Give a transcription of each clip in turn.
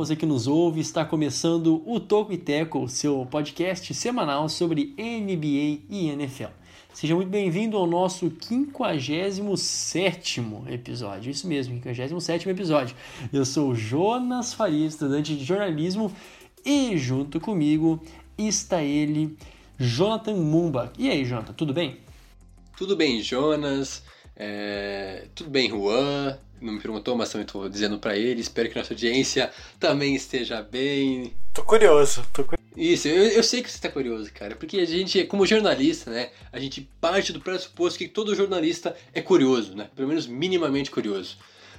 você que nos ouve, está começando o Toco e Teco, seu podcast semanal sobre NBA e NFL. Seja muito bem-vindo ao nosso 57 episódio, isso mesmo, 57 episódio. Eu sou Jonas Faria, estudante de jornalismo, e junto comigo está ele, Jonathan Mumba. E aí, Jonathan, tudo bem? Tudo bem, Jonas? É, Tudo bem, Juan? Não me perguntou, mas também estou dizendo para ele. Espero que nossa audiência também esteja bem. Tô curioso, tô curioso. Isso, eu, eu sei que você está curioso, cara, porque a gente, como jornalista, né, a gente parte do pressuposto que todo jornalista é curioso, né, pelo menos minimamente curioso.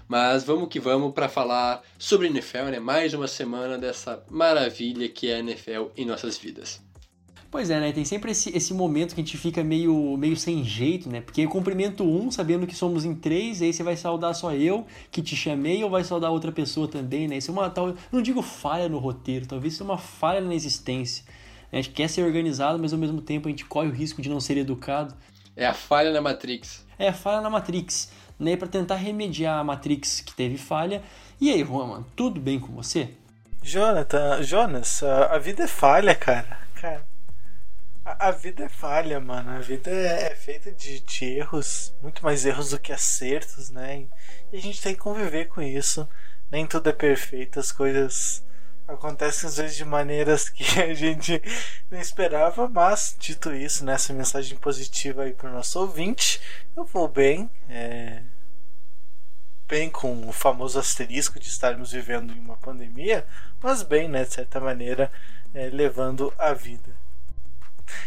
Mas vamos que vamos para falar sobre NFL, né, mais uma semana dessa maravilha que é a NFL em nossas vidas. Pois é, né? Tem sempre esse, esse momento que a gente fica meio, meio sem jeito, né? Porque eu cumprimento um sabendo que somos em três, e aí você vai saudar só eu que te chamei ou vai saudar outra pessoa também, né? Isso é uma tal. Não digo falha no roteiro, talvez isso é uma falha na existência. A gente quer ser organizado, mas ao mesmo tempo a gente corre o risco de não ser educado. É a falha na Matrix. É a falha na Matrix, né? Para tentar remediar a Matrix que teve falha. E aí, Roman, tudo bem com você? Jonathan, Jonas, a, a vida é falha, cara. Cara, a, vida é falha, mano. A vida é, é feita de, de erros, muito mais erros do que acertos, né? E a gente tem que conviver com isso. Nem tudo é perfeito, as coisas acontecem às vezes de maneiras que a gente não esperava, mas dito isso, nessa mensagem positiva aí pro nosso ouvinte, eu vou bem. É, bem com o famoso asterisco de estarmos vivendo em uma pandemia, mas bem, né, de certa maneira, é, levando a vida.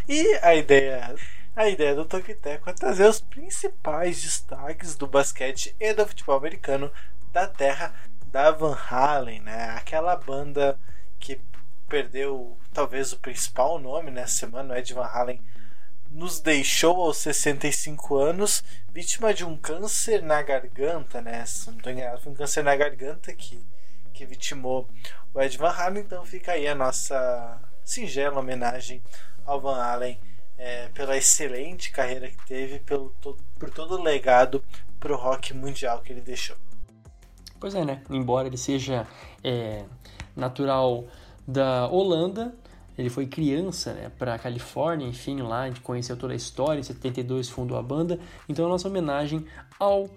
E a ideia, a ideia do Toquiteco é trazer os principais destaques do basquete e do futebol americano da terra da Van Halen, né? Aquela banda que perdeu talvez o principal nome nessa semana, o Ed Van Halen nos deixou aos 65 anos, vítima de um câncer na garganta, né? Se não estou enganado, foi um câncer na garganta que, que vitimou o Ed Van Halen. Então fica aí a nossa singela homenagem ao Van Halen é, pela excelente carreira que teve, pelo todo, por todo o legado pro rock mundial que ele deixou. Pois é, né? Embora ele seja é, natural da Holanda, ele foi criança né, para Califórnia, enfim, lá a conheceu toda a história. Em 72 fundou a banda. Então, a nossa homenagem ao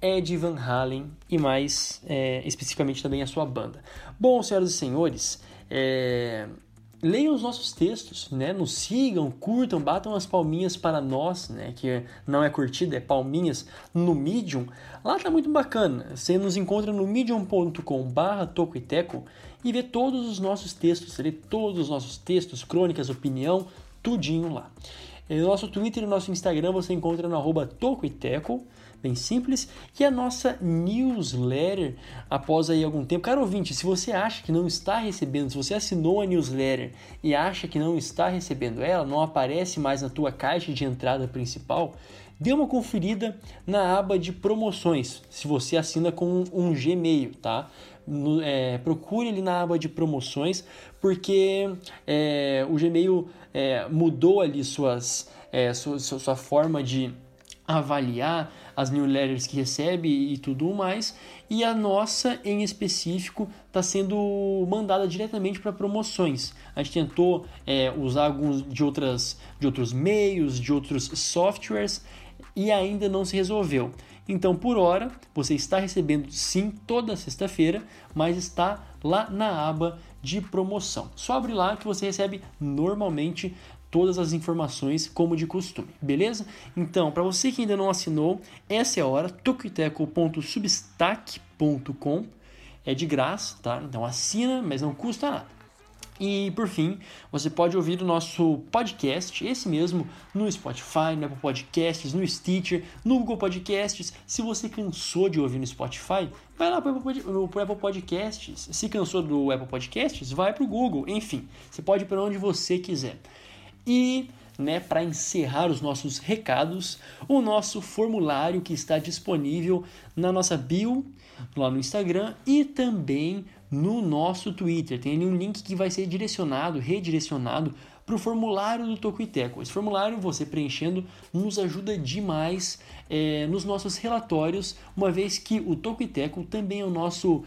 Ed Van Halen e mais é, especificamente também a sua banda. Bom, senhoras e senhores, é, leiam os nossos textos, né? Nos sigam, curtam, batam as palminhas para nós, né? Que não é curtida, é palminhas no Medium. Lá tá muito bacana. Você nos encontra no medium.com/barra tocoiteco e vê todos os nossos textos, lê todos os nossos textos, crônicas, opinião, tudinho lá. No nosso Twitter e no nosso Instagram você encontra no arroba tocoiteco bem simples, e a nossa newsletter após aí algum tempo. Cara ouvinte, se você acha que não está recebendo, se você assinou a newsletter e acha que não está recebendo ela, não aparece mais na tua caixa de entrada principal, dê uma conferida na aba de promoções, se você assina com um Gmail, tá? No, é, procure ali na aba de promoções, porque é, o Gmail é, mudou ali suas, é, sua, sua forma de avaliar as newsletters que recebe e tudo mais, e a nossa em específico está sendo mandada diretamente para promoções. A gente tentou é, usar alguns de, outras, de outros meios, de outros softwares e ainda não se resolveu. Então, por hora, você está recebendo sim toda sexta-feira, mas está lá na aba de promoção. Só abre lá que você recebe normalmente todas as informações como de costume, beleza? Então, para você que ainda não assinou, essa é a hora, tocoiteco.substack.com é de graça, tá? Então assina, mas não custa nada. E por fim, você pode ouvir o nosso podcast, esse mesmo, no Spotify, no Apple Podcasts, no Stitcher, no Google Podcasts. Se você cansou de ouvir no Spotify, vai lá para o Apple Podcasts. Se cansou do Apple Podcasts, vai para o Google. Enfim, você pode ir para onde você quiser. E né, para encerrar os nossos recados, o nosso formulário que está disponível na nossa bio, lá no Instagram e também no nosso Twitter. Tem ali um link que vai ser direcionado, redirecionado para o formulário do Tocoiteco. Esse formulário, você preenchendo, nos ajuda demais é, nos nossos relatórios, uma vez que o Tocoiteco também é o nosso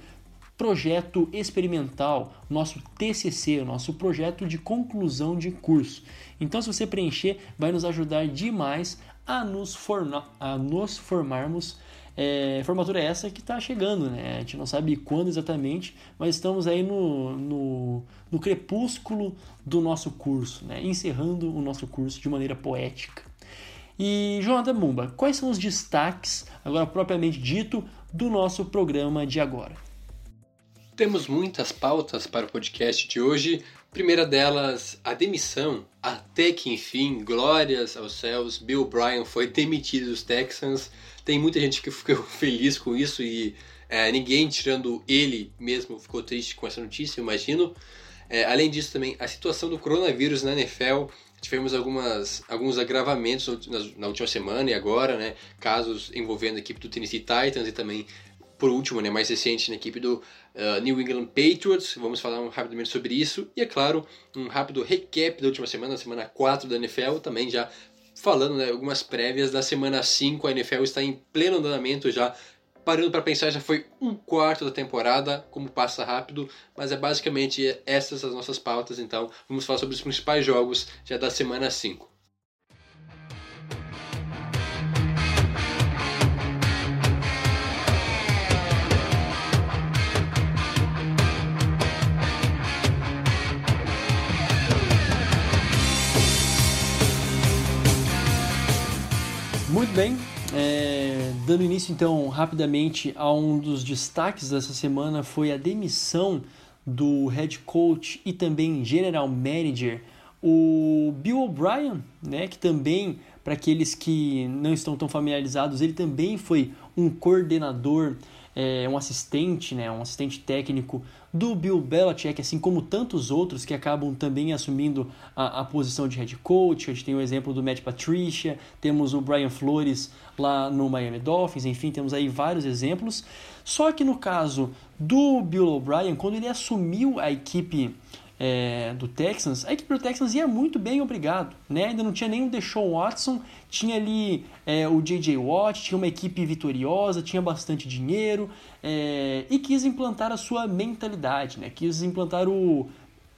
projeto experimental, nosso TCC, nosso projeto de conclusão de curso. Então, se você preencher, vai nos ajudar demais a nos, forma, a nos formarmos. É, formatura essa que está chegando, né? A gente não sabe quando exatamente, mas estamos aí no, no, no crepúsculo do nosso curso, né? encerrando o nosso curso de maneira poética. E, Jonathan Mumba, quais são os destaques, agora propriamente dito, do nosso programa de agora? Temos muitas pautas para o podcast de hoje. Primeira delas, a demissão. Até que enfim, glórias aos céus, Bill O'Brien foi demitido dos Texans. Tem muita gente que ficou feliz com isso e é, ninguém, tirando ele mesmo, ficou triste com essa notícia, imagino. É, além disso, também a situação do coronavírus na NFL. Tivemos algumas, alguns agravamentos na, na última semana e agora, né? Casos envolvendo a equipe do Tennessee Titans e também por último, né, mais recente, na equipe do uh, New England Patriots. Vamos falar um, rapidamente sobre isso. E, é claro, um rápido recap da última semana, semana 4 da NFL, também já falando né, algumas prévias da semana 5. A NFL está em pleno andamento já. Parando para pensar, já foi um quarto da temporada, como passa rápido, mas é basicamente essas as nossas pautas, então vamos falar sobre os principais jogos já da semana 5. Muito bem, é, dando início então rapidamente a um dos destaques dessa semana foi a demissão do head coach e também general manager, o Bill O'Brien, né, que também, para aqueles que não estão tão familiarizados, ele também foi um coordenador é, um assistente, né, um assistente técnico do Bill Belichick, assim como tantos outros que acabam também assumindo a, a posição de head coach. A gente tem o exemplo do Matt Patricia, temos o Brian Flores lá no Miami Dolphins, enfim, temos aí vários exemplos. Só que no caso do Bill O'Brien, quando ele assumiu a equipe é, do Texans, a equipe do Texans ia muito bem, obrigado. Né? Ainda não tinha nem o Deshaun Watson, tinha ali é, o J.J. Watt, tinha uma equipe vitoriosa, tinha bastante dinheiro é, e quis implantar a sua mentalidade, né? quis implantar o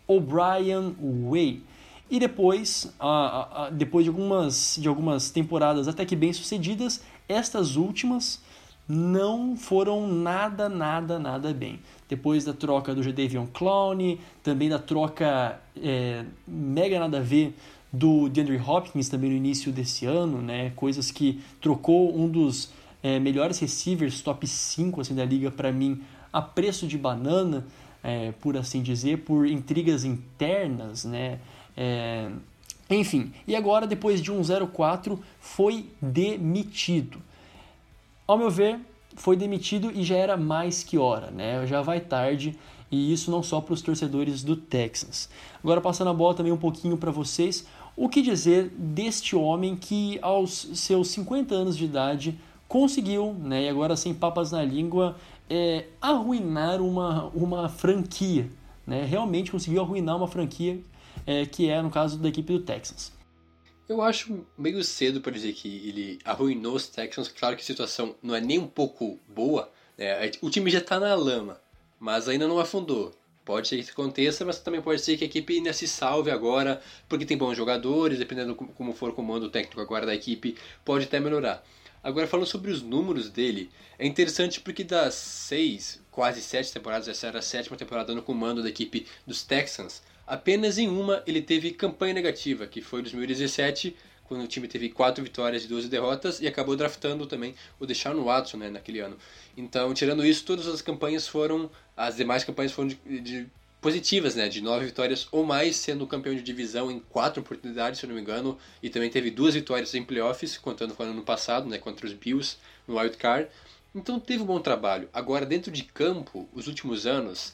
O'Brien Way. E depois, a, a, depois de algumas, de algumas temporadas até que bem sucedidas, estas últimas não foram nada, nada, nada bem depois da troca do Jadavion Clowney, também da troca é, mega nada a ver do DeAndre Hopkins também no início desse ano, né? Coisas que trocou um dos é, melhores receivers top 5 assim, da liga para mim a preço de banana, é, por assim dizer, por intrigas internas, né? É, enfim, e agora depois de um 0-4 foi demitido. Ao meu ver, foi demitido e já era mais que hora, né? Já vai tarde e isso não só para os torcedores do Texans. Agora passando a bola também um pouquinho para vocês, o que dizer deste homem que aos seus 50 anos de idade conseguiu, né, e agora sem papas na língua, é, arruinar uma, uma franquia, né? Realmente conseguiu arruinar uma franquia é, que é no caso da equipe do Texans. Eu acho meio cedo para dizer que ele arruinou os Texans. Claro que a situação não é nem um pouco boa. Né? O time já está na lama, mas ainda não afundou. Pode ser que isso aconteça, mas também pode ser que a equipe ainda se salve agora, porque tem bons jogadores, dependendo como for o comando técnico agora da equipe, pode até melhorar. Agora, falando sobre os números dele, é interessante porque das seis, quase sete temporadas, essa era a sétima temporada no comando da equipe dos Texans, Apenas em uma ele teve campanha negativa, que foi em 2017, quando o time teve 4 vitórias e 12 derrotas e acabou draftando também o Deshaun Watson né, naquele ano. Então, tirando isso, todas as campanhas foram, as demais campanhas foram de, de positivas, né, de 9 vitórias ou mais, sendo campeão de divisão em 4 oportunidades, se eu não me engano, e também teve duas vitórias em playoffs, contando com o ano passado, né, contra os Bills no Wild Card. Então teve um bom trabalho. Agora, dentro de campo, os últimos anos,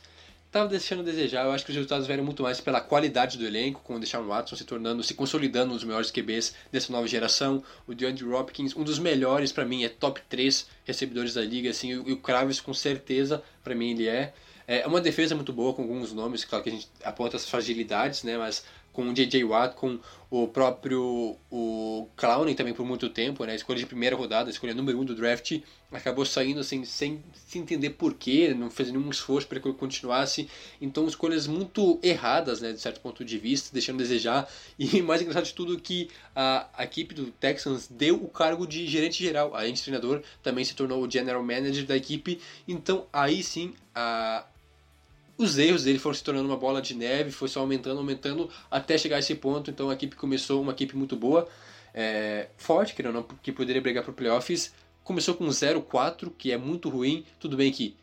tava deixando a desejar. Eu acho que os resultados vieram muito mais pela qualidade do elenco, com o Deshaun Watson se tornando, se consolidando um dos melhores QBs dessa nova geração. O DeAndre Hopkins, um dos melhores para mim, é top 3 recebedores da liga, assim, e o Kravis com certeza para mim ele é. É uma defesa muito boa com alguns nomes, claro que a gente aponta as fragilidades, né, mas com o J.J. Watt, com o próprio o Clowney também por muito tempo, né? Escolha de primeira rodada, escolha número um do draft, acabou saindo assim, sem, sem entender porquê, não fez nenhum esforço para que ele continuasse. Então, escolhas muito erradas, né, de certo ponto de vista, deixando a desejar. E mais engraçado de tudo que a, a equipe do Texans deu o cargo de gerente geral. A gente treinador também se tornou o general manager da equipe. Então, aí sim, a, os erros dele foram se tornando uma bola de neve, foi só aumentando, aumentando, até chegar a esse ponto. Então a equipe começou uma equipe muito boa, é, forte, que não, que poderia brigar para playoffs. Começou com 0-4, que é muito ruim. Tudo bem que,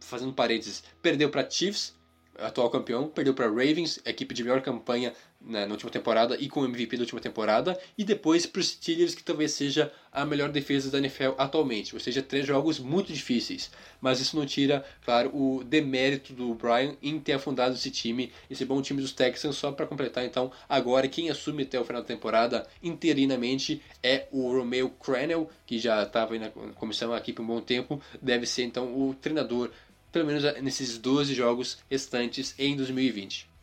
fazendo parênteses, perdeu para Chiefs, atual campeão, perdeu para Ravens, equipe de melhor campanha né, na última temporada e com o MVP da última temporada, e depois para os Steelers, que talvez seja a melhor defesa da NFL atualmente, ou seja, três jogos muito difíceis. Mas isso não tira, claro, o demérito do Brian em ter afundado esse time, esse bom time dos Texans, só para completar então, agora quem assume até o final da temporada interinamente é o Romeo Crennel, que já estava na comissão aqui por um bom tempo, deve ser então o treinador pelo menos nesses 12 jogos restantes em 2020.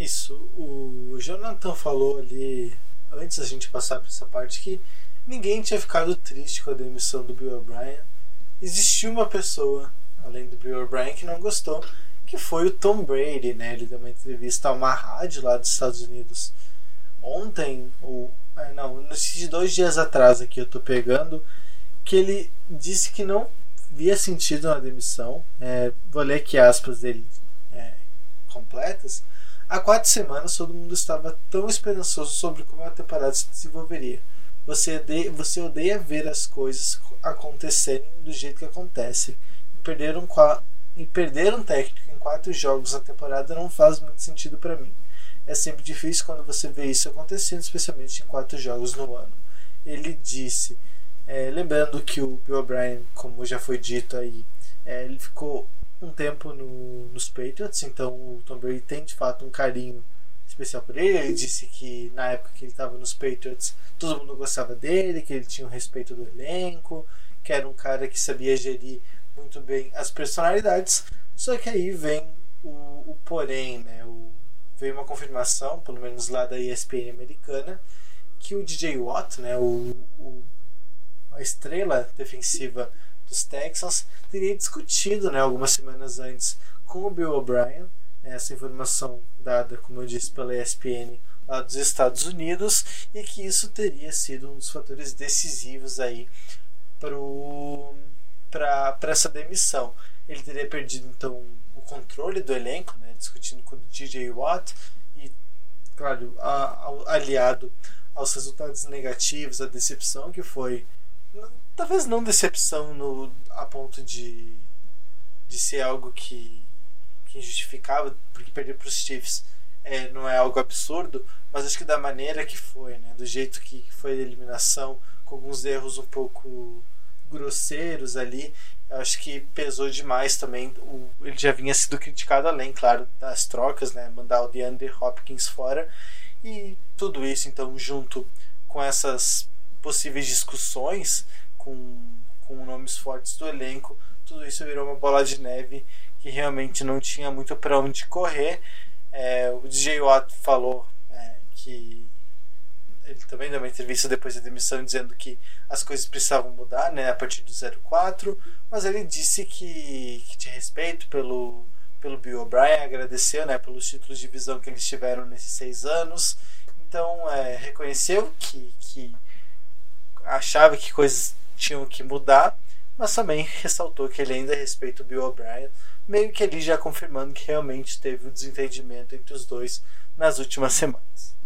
Isso, o Jonathan falou ali, antes da gente passar para essa parte, que ninguém tinha ficado triste com a demissão do Bill O'Brien. Existiu uma pessoa, além do Bill O'Brien, que não gostou, que foi o Tom Brady, né? Ele deu uma entrevista a uma rádio lá dos Estados Unidos ontem, ou não, de dois dias atrás aqui eu tô pegando, que ele disse que não via sentido na demissão. É, vou ler aqui aspas dele é, completas. Há quatro semanas todo mundo estava tão esperançoso sobre como a temporada se desenvolveria. Você odeia, você odeia ver as coisas acontecerem do jeito que acontecem. E perder um, e perder um técnico em quatro jogos na temporada não faz muito sentido para mim. É sempre difícil quando você vê isso acontecendo, especialmente em quatro jogos no ano. Ele disse é, lembrando que o Bill O'Brien, como já foi dito aí, é, ele ficou um tempo no, nos Patriots, então o Tom Brady tem de fato um carinho especial por ele. Ele disse que na época que ele estava nos Patriots, todo mundo gostava dele, que ele tinha o respeito do elenco, que era um cara que sabia gerir muito bem as personalidades. Só que aí vem o, o porém, né? O, veio uma confirmação, pelo menos lá da ESPN americana, que o DJ Watt, né? O, o a estrela defensiva dos Texans, teria discutido né, algumas semanas antes com o Bill O'Brien, né, essa informação dada, como eu disse, pela ESPN lá dos Estados Unidos, e que isso teria sido um dos fatores decisivos aí para essa demissão. Ele teria perdido então o controle do elenco, né, discutindo com o DJ Watt, e, claro, a, a, aliado aos resultados negativos, a decepção que foi talvez não decepção no, a ponto de, de ser algo que, que injustificava, porque perder para os Chiefs é, não é algo absurdo, mas acho que da maneira que foi, né, do jeito que foi a eliminação, com alguns erros um pouco grosseiros ali, acho que pesou demais também. O, ele já vinha sido criticado além, claro, das trocas, né, mandar o DeAndre Hopkins fora e tudo isso então junto com essas possíveis discussões com, com nomes fortes do elenco, tudo isso virou uma bola de neve que realmente não tinha muito para onde correr. É, o DJ Watt falou é, que ele também deu uma entrevista depois da demissão dizendo que as coisas precisavam mudar né, a partir do 04, mas ele disse que, que tinha respeito pelo, pelo Bill O'Brien, agradeceu né, pelos títulos de divisão que eles tiveram nesses seis anos, então é, reconheceu que, que achava que coisas tinham que mudar, mas também ressaltou que ele ainda respeita o Bill O'Brien, meio que ali já confirmando que realmente teve um desentendimento entre os dois nas últimas semanas.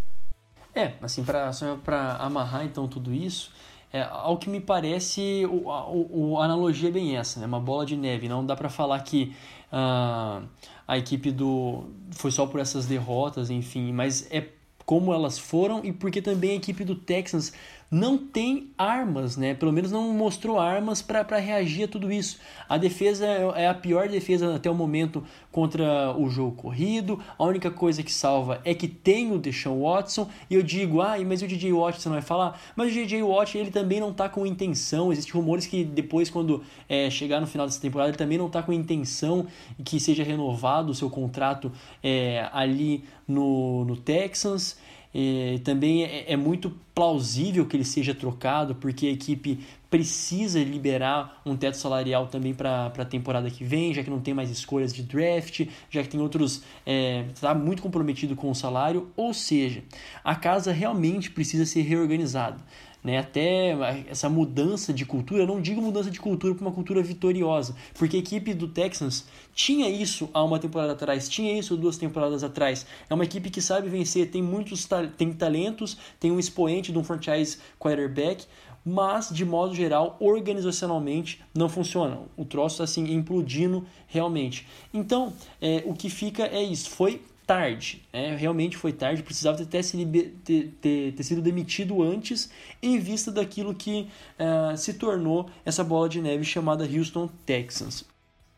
É, assim, para amarrar então tudo isso, é, ao que me parece, o, o, a analogia é bem essa, né? Uma bola de neve. Não dá para falar que uh, a equipe do foi só por essas derrotas, enfim, mas é como elas foram e porque também a equipe do Texans não tem armas, né? Pelo menos não mostrou armas para reagir a tudo isso. A defesa é, é a pior defesa até o momento contra o jogo corrido. A única coisa que salva é que tem o Deshaun Watson. E eu digo, ah, mas o DJ Watt você não vai falar? Mas o DJ Watt ele também não tá com intenção. Existem rumores que depois, quando é, chegar no final dessa temporada, ele também não tá com intenção que seja renovado o seu contrato é, ali no, no Texans. E também é, é, muito plausível que ele seja trocado, porque a equipe precisa liberar um teto salarial também para a temporada que vem, já que não tem mais escolhas de draft, já que tem outros. está é, muito comprometido com o salário, ou seja, a casa realmente precisa ser reorganizada né? Até essa mudança de cultura, eu não digo mudança de cultura para uma cultura vitoriosa, porque a equipe do Texans tinha isso há uma temporada atrás, tinha isso duas temporadas atrás. É uma equipe que sabe vencer, tem muitos tem talentos, tem um expoente de um franchise quarterback, mas de modo geral, organizacionalmente não funciona. O troço está assim implodindo realmente. Então, é, o que fica é isso. Foi tarde, né? realmente foi tarde, precisava ter, ter, ter, ter, sido demitido antes, em vista daquilo que uh, se tornou essa bola de neve chamada Houston Texans.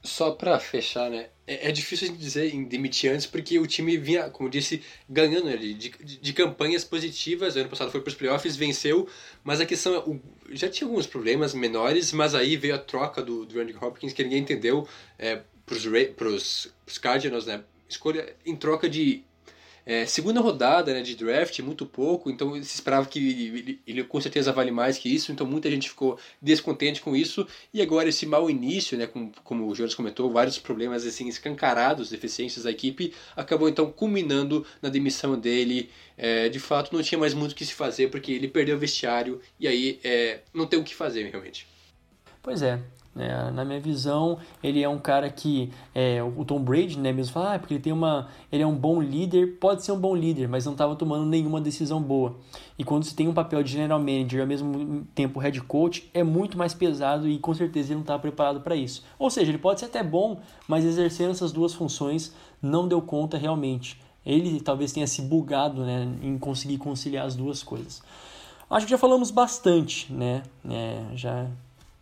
Só para fechar, né? É, é, difícil a gente dizer em demitir antes, porque o time vinha, como disse, ganhando ali, de, de, de campanhas positivas. Ano passado foi para os playoffs, venceu, mas a questão é, já tinha alguns problemas menores, mas aí veio a troca do, do Randy Hopkins, que ninguém entendeu, é, para os Cardinals, né? Escolha em troca de é, segunda rodada né, de draft, muito pouco, então se esperava que ele, ele, com certeza vale mais que isso, então muita gente ficou descontente com isso, e agora esse mau início, né, como, como o Jonas comentou, vários problemas assim escancarados, deficiências da equipe, acabou então culminando na demissão dele, é, de fato não tinha mais muito o que se fazer, porque ele perdeu o vestiário, e aí é, não tem o que fazer realmente. Pois é, né? Na minha visão, ele é um cara que é, o Tom Brady, né, mesmo fala, ah, porque ele tem uma, ele é um bom líder, pode ser um bom líder, mas não estava tomando nenhuma decisão boa. E quando você tem um papel de general manager ao mesmo tempo head coach, é muito mais pesado e com certeza ele não estava preparado para isso. Ou seja, ele pode ser até bom, mas exercendo essas duas funções não deu conta realmente. Ele talvez tenha se bugado, né, em conseguir conciliar as duas coisas. Acho que já falamos bastante, né? É, já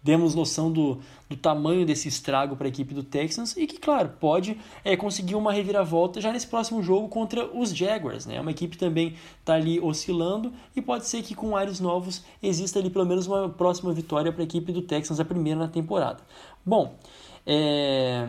demos noção do, do tamanho desse estrago para a equipe do Texans e que, claro, pode é, conseguir uma reviravolta já nesse próximo jogo contra os Jaguars. Né? Uma equipe também está ali oscilando e pode ser que com ares novos exista ali pelo menos uma próxima vitória para a equipe do Texans, a primeira na temporada. Bom, é...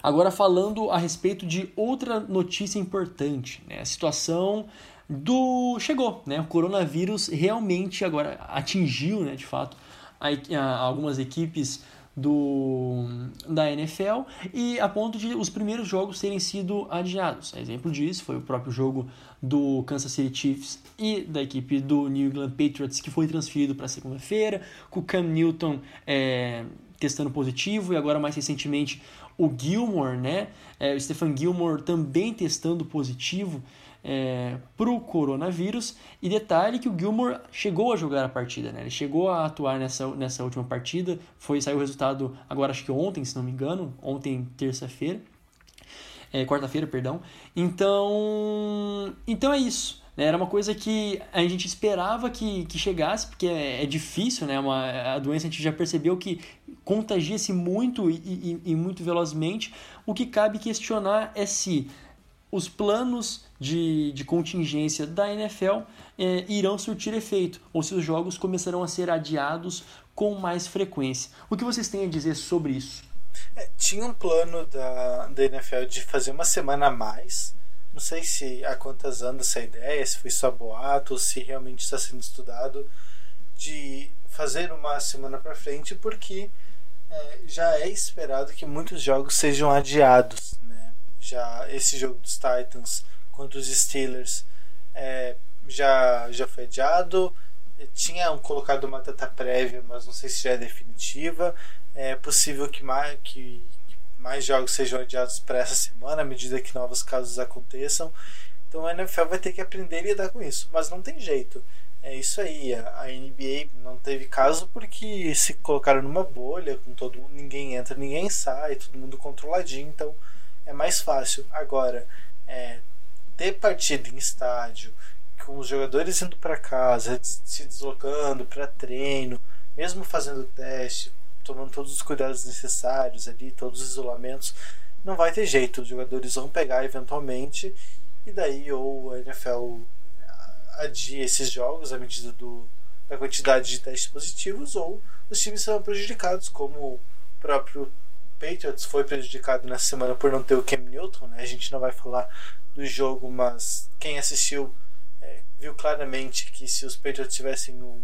agora falando a respeito de outra notícia importante, né? a situação do chegou, né? O coronavírus realmente agora atingiu, né, de fato, a, algumas equipes do, da NFL e a ponto de os primeiros jogos terem sido adiados. Exemplo disso foi o próprio jogo do Kansas City Chiefs e da equipe do New England Patriots que foi transferido para segunda-feira, com o Cam Newton é, testando positivo e agora mais recentemente o Gilmore, né? É, o Stephen Gilmore também testando positivo é, para o coronavírus. E detalhe que o Gilmore chegou a jogar a partida, né? ele chegou a atuar nessa, nessa última partida. Foi saiu o resultado agora acho que ontem, se não me engano, ontem terça-feira, é, quarta-feira, perdão. Então, então é isso. Né? Era uma coisa que a gente esperava que, que chegasse, porque é, é difícil, né? Uma, a doença a gente já percebeu que contagia-se muito e, e, e muito velozmente. O que cabe questionar é se os planos de, de contingência da NFL é, irão surtir efeito, ou se os jogos começarão a ser adiados com mais frequência. O que vocês têm a dizer sobre isso? É, tinha um plano da, da NFL de fazer uma semana a mais. Não sei se há quantas anos essa ideia, se foi só boato ou se realmente está sendo estudado, de fazer uma semana para frente, porque é, já é esperado que muitos jogos sejam adiados já esse jogo dos Titans contra os Steelers é, já, já foi adiado. Tinha colocado uma data prévia, mas não sei se já é definitiva. É possível que mais, que, que mais jogos sejam adiados para essa semana, à medida que novos casos aconteçam. Então a NFL vai ter que aprender a lidar com isso, mas não tem jeito. É isso aí, a, NBA não teve caso porque se colocaram numa bolha, com todo mundo, ninguém entra, ninguém sai, todo mundo controladinho, então é mais fácil. Agora, é, ter partida em estádio, com os jogadores indo para casa, se deslocando para treino, mesmo fazendo teste, tomando todos os cuidados necessários ali, todos os isolamentos, não vai ter jeito. Os jogadores vão pegar eventualmente e daí ou a NFL adia esses jogos à medida do, da quantidade de testes positivos ou os times serão prejudicados, como o próprio Patriots foi prejudicado nessa semana por não ter o Cam Newton. Né? A gente não vai falar do jogo, mas quem assistiu é, viu claramente que se os Patriots tivessem o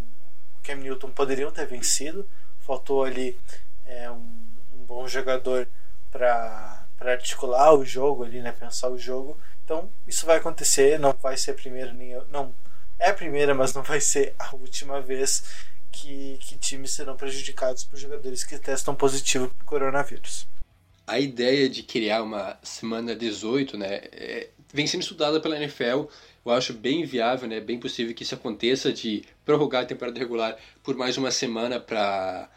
Cam Newton poderiam ter vencido. Faltou ali é, um, um bom jogador para articular o jogo ali, né? Pensar o jogo. Então isso vai acontecer, não vai ser a primeira nem não é a primeira, mas não vai ser a última vez que, que times serão prejudicados por jogadores que testam positivo para coronavírus. A ideia de criar uma semana 18, né, é, vem sendo estudada pela NFL. Eu acho bem viável, né, bem possível que isso aconteça de prorrogar a temporada regular por mais uma semana para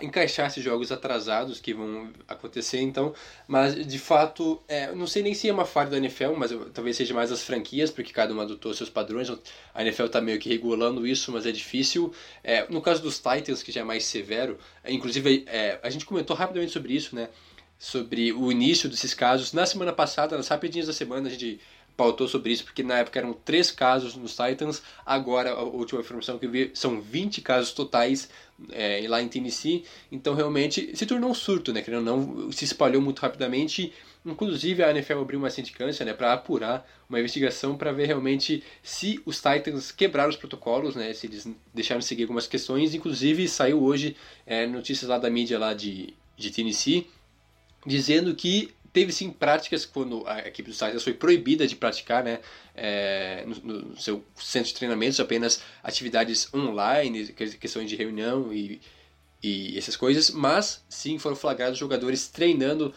encaixar esses jogos atrasados que vão acontecer, então, mas de fato, é, não sei nem se é uma falha da NFL, mas talvez seja mais as franquias, porque cada uma adotou seus padrões, a NFL está meio que regulando isso, mas é difícil. É, no caso dos Titans, que já é mais severo, é, inclusive é, a gente comentou rapidamente sobre isso, né? Sobre o início desses casos. Na semana passada, nas rapidinhas da semana, a gente pautou sobre isso, porque na época eram três casos nos Titans, agora a última informação que eu vi são 20 casos totais é, lá em Tennessee, então realmente se tornou um surto, né, querendo não, se espalhou muito rapidamente, inclusive a NFL abriu uma sindicância, né, para apurar uma investigação para ver realmente se os Titans quebraram os protocolos, né, se eles deixaram de seguir algumas questões, inclusive saiu hoje é, notícias lá da mídia lá de, de Tennessee, dizendo que teve sim práticas quando a equipe dos Titans foi proibida de praticar, né, é, no, no, seu centro de treinamentos, apenas atividades online, questões de reunião e, e essas coisas, mas sim foram flagrados jogadores treinando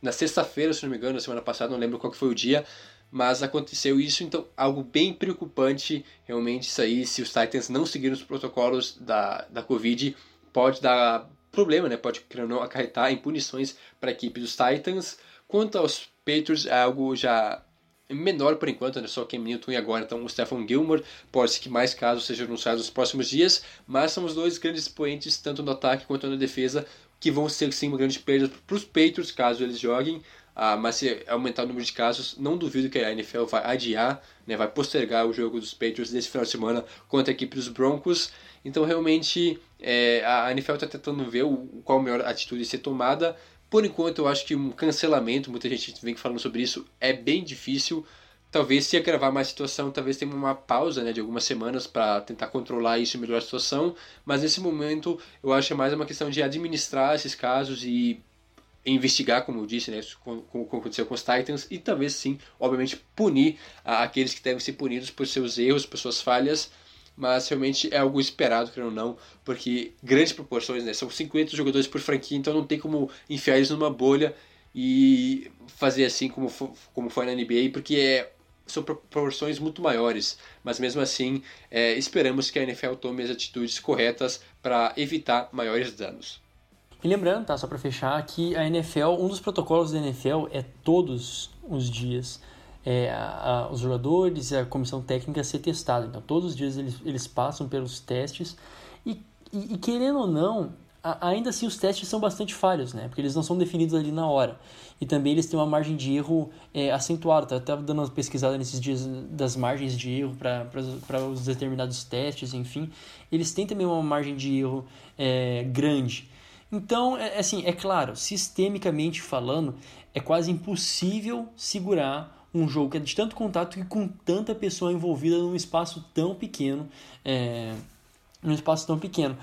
na sexta-feira, se não me engano, na semana passada, não lembro qual que foi o dia, mas aconteceu isso, então algo bem preocupante realmente isso aí, se os Titans não seguirem os protocolos da, da Covid, pode dar problema, né? pode não acarretar em punições para a equipe dos Titans, Quanto aos Patriots, é algo já menor por enquanto, né? só Cam Newton e agora então o Stephen Gilmore. Pode ser que mais casos sejam anunciados nos próximos dias, mas são os dois grandes expoentes, tanto no ataque quanto na defesa, que vão ser sim uma grande perda para os Patriots caso eles joguem. Ah, mas se aumentar o número de casos, não duvido que a NFL vai adiar, né, vai postergar o jogo dos Patriots nesse final de semana contra a equipe dos Broncos. Então, realmente, é, a NFL está tentando ver o, qual a melhor atitude a ser tomada. Por enquanto, eu acho que um cancelamento, muita gente vem falando sobre isso, é bem difícil. Talvez se agravar mais a situação, talvez tenha uma pausa né, de algumas semanas para tentar controlar isso e melhorar a situação. Mas nesse momento, eu acho que é mais uma questão de administrar esses casos e investigar, como eu disse, né, como, aconteceu com os Titans, e talvez sim, obviamente, punir aqueles que devem ser punidos por seus erros, por suas falhas mas realmente é algo esperado, querendo ou não, porque grandes proporções, né? São 50 jogadores por franquia, então não tem como enfiar eles numa bolha e fazer assim como, como foi na NBA, porque é, são proporções muito maiores. Mas mesmo assim, é, esperamos que a NFL tome as atitudes corretas para evitar maiores danos. E lembrando, tá, só para fechar, que a NFL, um dos protocolos da NFL é todos os dias é, a, a, os jogadores e a comissão técnica ser testado. Então, todos os dias eles, eles passam pelos testes e, e, e querendo ou não, a, ainda assim os testes são bastante falhos, né? Porque eles não são definidos ali na hora. E também eles têm uma margem de erro é, acentuada. Tá? Estava dando uma pesquisada nesses dias das margens de erro para os determinados testes, enfim. Eles têm também uma margem de erro é, grande. Então, é, assim, é claro, sistemicamente falando, é quase impossível segurar um jogo que é de tanto contato e com tanta pessoa envolvida num espaço tão pequeno. É, num espaço tão pequeno.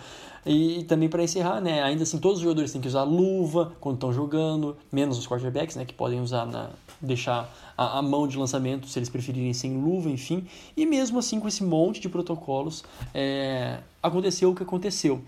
E também para encerrar, né, ainda assim todos os jogadores têm que usar luva quando estão jogando, menos os quarterbacks, né, que podem usar na deixar a, a, mão de lançamento se eles preferirem sem luva, enfim. E mesmo assim com esse monte de protocolos, é, aconteceu o que aconteceu.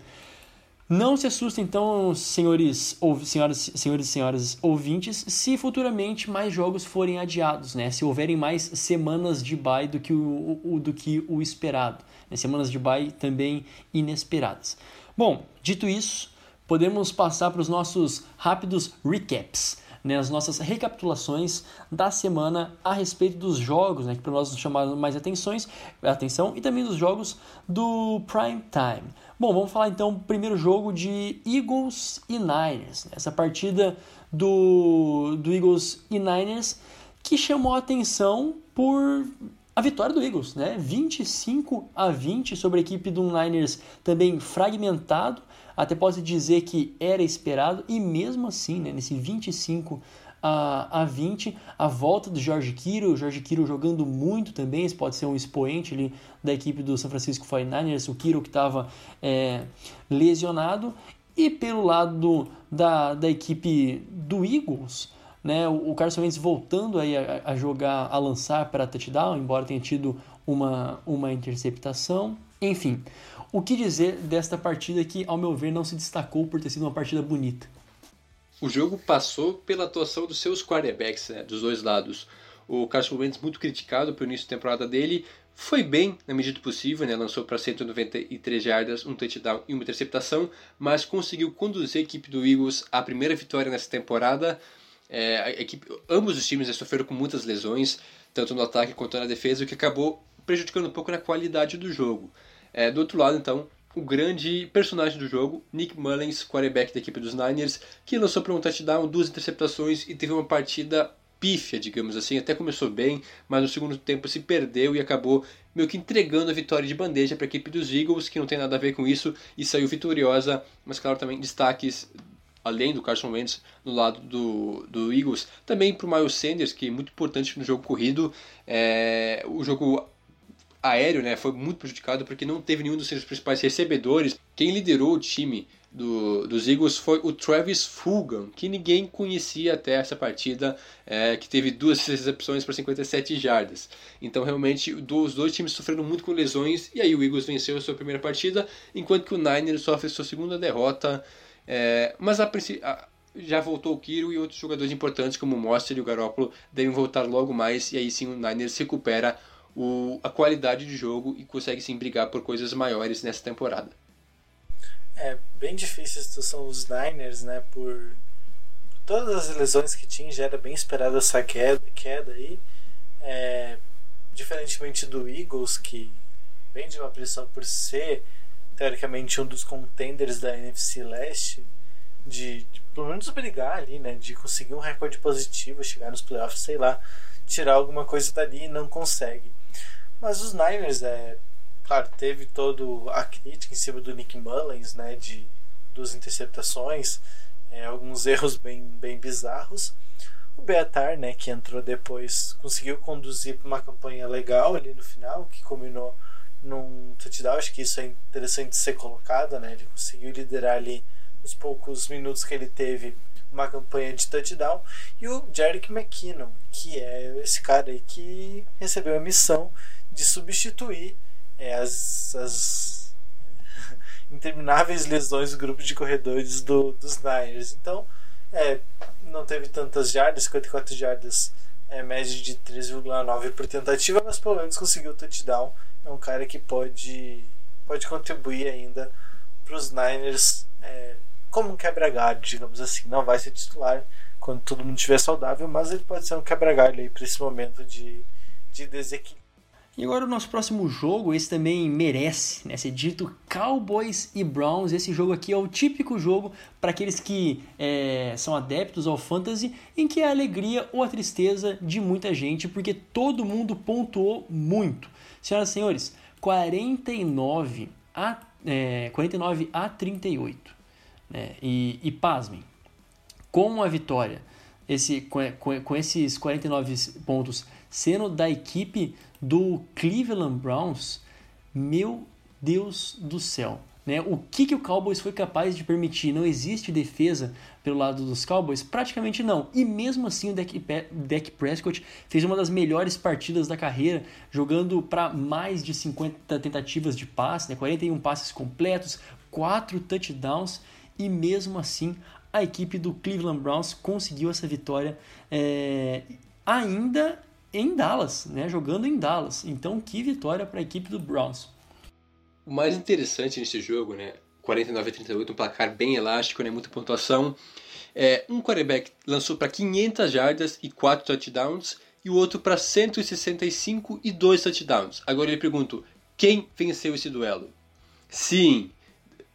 Não se assustem então, senhores, ou, senhoras, senhores e senhoras ouvintes, se futuramente mais jogos forem adiados, né? Se houverem mais semanas de bye do que o, o do que o esperado. Né? Semanas de bye também inesperadas. Bom, dito isso, podemos passar para os nossos rápidos recaps. né, nas nossas recapitulações da semana a respeito dos jogos, né, que para nós nos chamaram mais atenções, atenção, e também dos jogos do Prime Time. Bom, vamos falar então primeiro jogo de Eagles e Niners. Né, essa partida do, do Eagles e Niners que chamou a atenção por a vitória do Eagles, né? 25 a 20 sobre a equipe do Niners também fragmentado. Até posso dizer que era esperado e mesmo assim, né, nesse 25 a, a 20, a volta do George Kittle, o George Kittle jogando muito também, esse pode ser um expoente ali da equipe do San Francisco 49ers, o Kittle que estava é, lesionado. E pelo lado do, da, da equipe do Eagles, né, o, o Carson Wentz voltando aí a, a jogar, a lançar para touchdown, embora tenha tido uma, uma interceptação. Enfim, o que dizer desta partida que, ao meu ver, não se destacou por ter sido uma partida bonita? O jogo passou pela atuação dos seus quarterbacks, né, dos dois lados. O Carson Wentz, muito criticado pelo início da temporada dele, foi bem na medida do possível, né? lançou para 193 jardas, um touchdown e uma interceptação, mas conseguiu conduzir a equipe do Eagles à primeira vitória nessa temporada. É, a equipe, ambos os times né, sofreram com muitas lesões, tanto no ataque quanto na defesa, o que acabou prejudicando um pouco na qualidade do jogo. É, do outro lado, então, o grande personagem do jogo, Nick Mullins, quarterback da equipe dos Niners, que lançou para um touchdown, duas interceptações e teve uma partida pífia, digamos assim. Até começou bem, mas no segundo tempo se perdeu e acabou meio que entregando a vitória de bandeja para a equipe dos Eagles, que não tem nada a ver com isso, e saiu vitoriosa. Mas, claro, também destaques além do Carson Wentz no lado do, do Eagles, também para o Miles Sanders, que é muito importante no jogo corrido. É, o jogo aéreo né, foi muito prejudicado porque não teve nenhum dos seus principais recebedores. Quem liderou o time do, dos Eagles foi o Travis Fulgham, que ninguém conhecia até essa partida, é, que teve duas recepções para 57 jardas. Então, realmente, os dois times sofreram muito com lesões, e aí o Eagles venceu a sua primeira partida, enquanto que o Niners sofre sua segunda derrota. É, mas a, a, já voltou o Kiro e outros jogadores importantes, como o Monster e o Garoppolo, devem voltar logo mais, e aí sim o Niners recupera o, a qualidade de jogo e consegue sim brigar por coisas maiores nessa temporada. É bem difícil a situação dos Niners, né? Por todas as lesões que tinha, já era bem esperada essa queda, queda aí. É, diferentemente do Eagles, que vem de uma pressão por ser teoricamente um dos contenders da NFC Leste, de, de pelo menos brigar ali, né? De conseguir um recorde positivo, chegar nos playoffs, sei lá, tirar alguma coisa dali e não consegue. Mas os Niners, é, claro, teve todo a crítica em cima do Nick Mullins, né, de duas interceptações, é, alguns erros bem, bem bizarros. O Beatar, né, que entrou depois, conseguiu conduzir para uma campanha legal ali no final, que culminou num touchdown. Acho que isso é interessante de ser colocado, né? Ele conseguiu liderar ali os poucos minutos que ele teve uma campanha de touchdown. E o Jerick McKinnon, que é esse cara aí que recebeu a missão de substituir é, as, as intermináveis lesões do grupo de corredores do, dos Niners. Então, é, não teve tantas jardas, 54 jardas, é, média de 3,9 por tentativa, mas pelo menos conseguiu o touchdown. É um cara que pode, pode contribuir ainda para os Niners é, como um quebra-galho, digamos assim. Não vai ser titular quando todo mundo estiver saudável, mas ele pode ser um quebra-galho para esse momento de, de desequilíbrio. E agora o nosso próximo jogo, esse também merece né, ser dito Cowboys e Browns. Esse jogo aqui é o típico jogo para aqueles que é, são adeptos ao fantasy, em que é a alegria ou a tristeza de muita gente, porque todo mundo pontuou muito. Senhoras e senhores, 49 a, é, 49 a 38. Né? E, e pasmem, com a vitória, esse, com, com, com esses 49 pontos sendo da equipe do Cleveland Browns, meu Deus do céu. Né? O que, que o Cowboys foi capaz de permitir? Não existe defesa pelo lado dos Cowboys? Praticamente não. E mesmo assim o Dak, Prescott fez uma das melhores partidas da carreira, jogando para mais de 50 tentativas de passe, né? 41 passes completos, 4 touchdowns, e mesmo assim a equipe do Cleveland Browns conseguiu essa vitória é, ainda em Dallas, né? Jogando em Dallas. Então, que vitória para a equipe do Browns. O mais interessante nesse jogo, né? 49 a 38, um placar bem elástico, né? Muita pontuação. É, um quarterback lançou para 500 jardas e 4 touchdowns e o outro para 165 e 2 touchdowns. Agora eu pergunto, quem venceu esse duelo? Sim,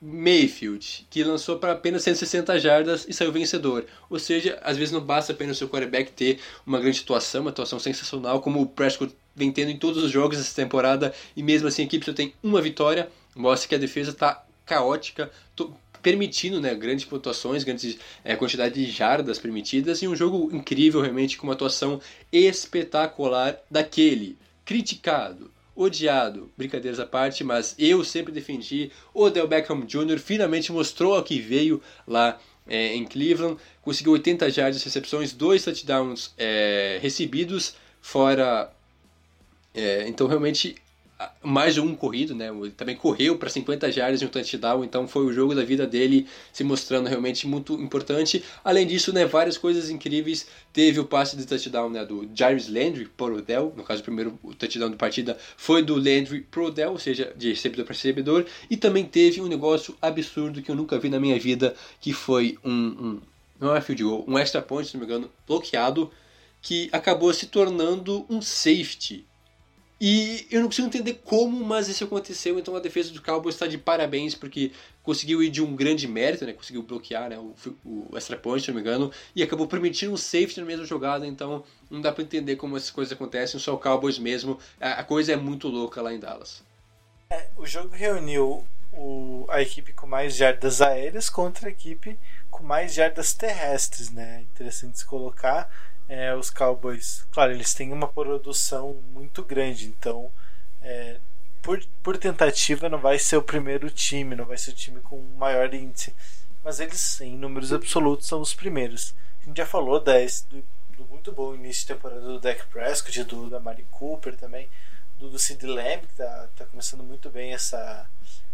Mayfield, que lançou para apenas 160 jardas e saiu vencedor. Ou seja, às vezes não basta apenas o seu quarterback ter uma grande atuação, uma atuação sensacional, como o Prescott vem tendo em todos os jogos dessa temporada, e mesmo assim a equipe só tem uma vitória, mostra que a defesa está caótica, permitindo né, grandes pontuações, grandes é, quantidade de jardas permitidas, e um jogo incrível realmente, com uma atuação espetacular daquele criticado, odiado, brincadeiras à parte, mas eu sempre defendi. O Odell Beckham Jr. finalmente mostrou o que veio lá é, em Cleveland, conseguiu 80 jardas, recepções, dois touchdowns é, recebidos, fora. É, então realmente mais de um corrido, né? Ele também correu para 50 jardas de um touchdown, então foi o jogo da vida dele se mostrando realmente muito importante. Além disso, né, várias coisas incríveis. Teve o passe de touchdown né, do Jarvis Landry para Odell, no caso o primeiro touchdown da partida foi do Landry pro Odell, ou seja, de recebedor para recebedor, e também teve um negócio absurdo que eu nunca vi na minha vida, que foi um, um não é field goal, um extra point, se não me engano, bloqueado, que acabou se tornando um safety e eu não consigo entender como, mas isso aconteceu. Então a defesa do Cowboys está de parabéns porque conseguiu ir de um grande mérito, né? Conseguiu bloquear né? o, o extra point, se não me engano, e acabou permitindo um safety na mesma jogada. Então não dá para entender como essas coisas acontecem. Só o Cowboys mesmo. A, coisa é muito louca lá em Dallas. É, o jogo reuniu o, a equipe com mais jardas aéreas contra a equipe com mais jardas terrestres, né? Interessante se colocar é, os Cowboys, claro, eles têm uma produção muito grande, então é, por, por tentativa não vai ser o primeiro time, não vai ser o time com maior índice, mas eles em números absolutos são os primeiros. A gente já falou da, do, do muito bom início de temporada do Dak Prescott, do, da Mari Cooper também, do, do Sid Lamb, que está tá começando muito bem essa,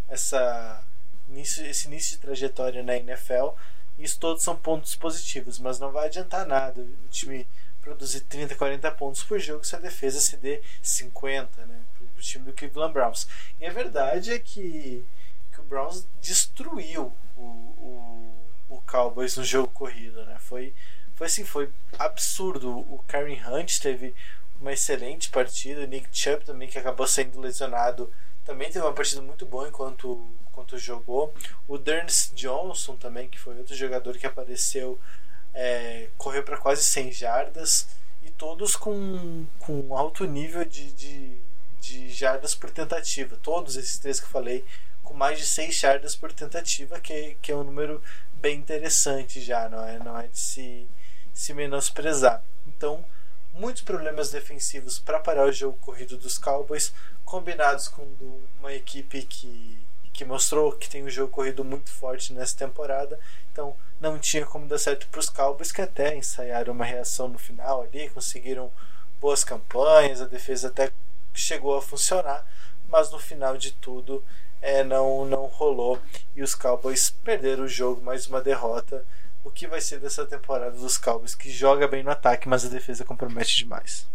essa início, esse início de trajetória na NFL. Isso todos são pontos positivos, mas não vai adiantar nada o time produzir 30, 40 pontos por jogo se a defesa ceder 50, né? Pro time do Cleveland Browns. E a verdade é que, que o Browns destruiu o, o, o Cowboys no jogo corrido, né? Foi, foi assim, foi absurdo. O Karen Hunt teve uma excelente partida, o Nick Chubb também, que acabou sendo lesionado, também teve uma partida muito boa enquanto quanto jogou. O Derns Johnson também, que foi outro jogador que apareceu, é, correu para quase 100 jardas e todos com, com alto nível de, de, de jardas por tentativa. Todos esses três que eu falei com mais de 6 jardas por tentativa, que, que é um número bem interessante já, não é, não é de se, se menosprezar. Então, muitos problemas defensivos para parar o jogo corrido dos Cowboys, combinados com uma equipe que que mostrou que tem um jogo corrido muito forte nessa temporada. Então não tinha como dar certo para os Cowboys, que até ensaiaram uma reação no final ali, conseguiram boas campanhas, a defesa até chegou a funcionar, mas no final de tudo é, não, não rolou e os Cowboys perderam o jogo, mais uma derrota. O que vai ser dessa temporada dos Cowboys, que joga bem no ataque, mas a defesa compromete demais.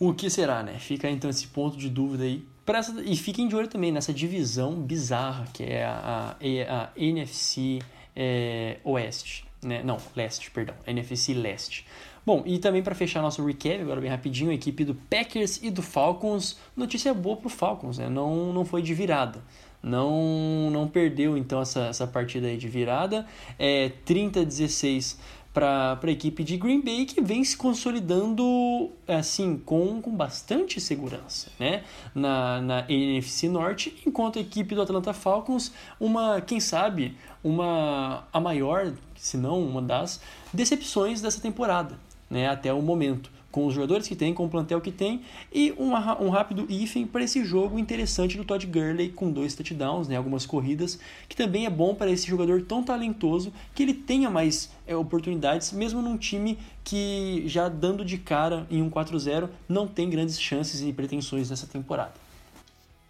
O que será, né? Fica então esse ponto de dúvida aí essa, e fiquem de olho também nessa divisão bizarra que é a, a, a NFC é, Oeste. Né? Não, Leste, perdão. NFC Leste. Bom, e também para fechar nosso recap, agora bem rapidinho, a equipe do Packers e do Falcons. Notícia boa pro Falcons, né? Não, não foi de virada. Não, não perdeu então essa, essa partida aí de virada. É 30 a 16 para a equipe de Green Bay que vem se consolidando assim com, com bastante segurança né? na, na NFC Norte, enquanto a equipe do Atlanta Falcons, uma, quem sabe, uma a maior, se não uma das decepções dessa temporada, né? até o momento com os jogadores que tem, com o plantel que tem, e uma, um rápido hífen para esse jogo interessante do Todd Gurley com dois touchdowns, né, algumas corridas, que também é bom para esse jogador tão talentoso que ele tenha mais é, oportunidades, mesmo num time que já dando de cara em um 4-0 não tem grandes chances e pretensões nessa temporada.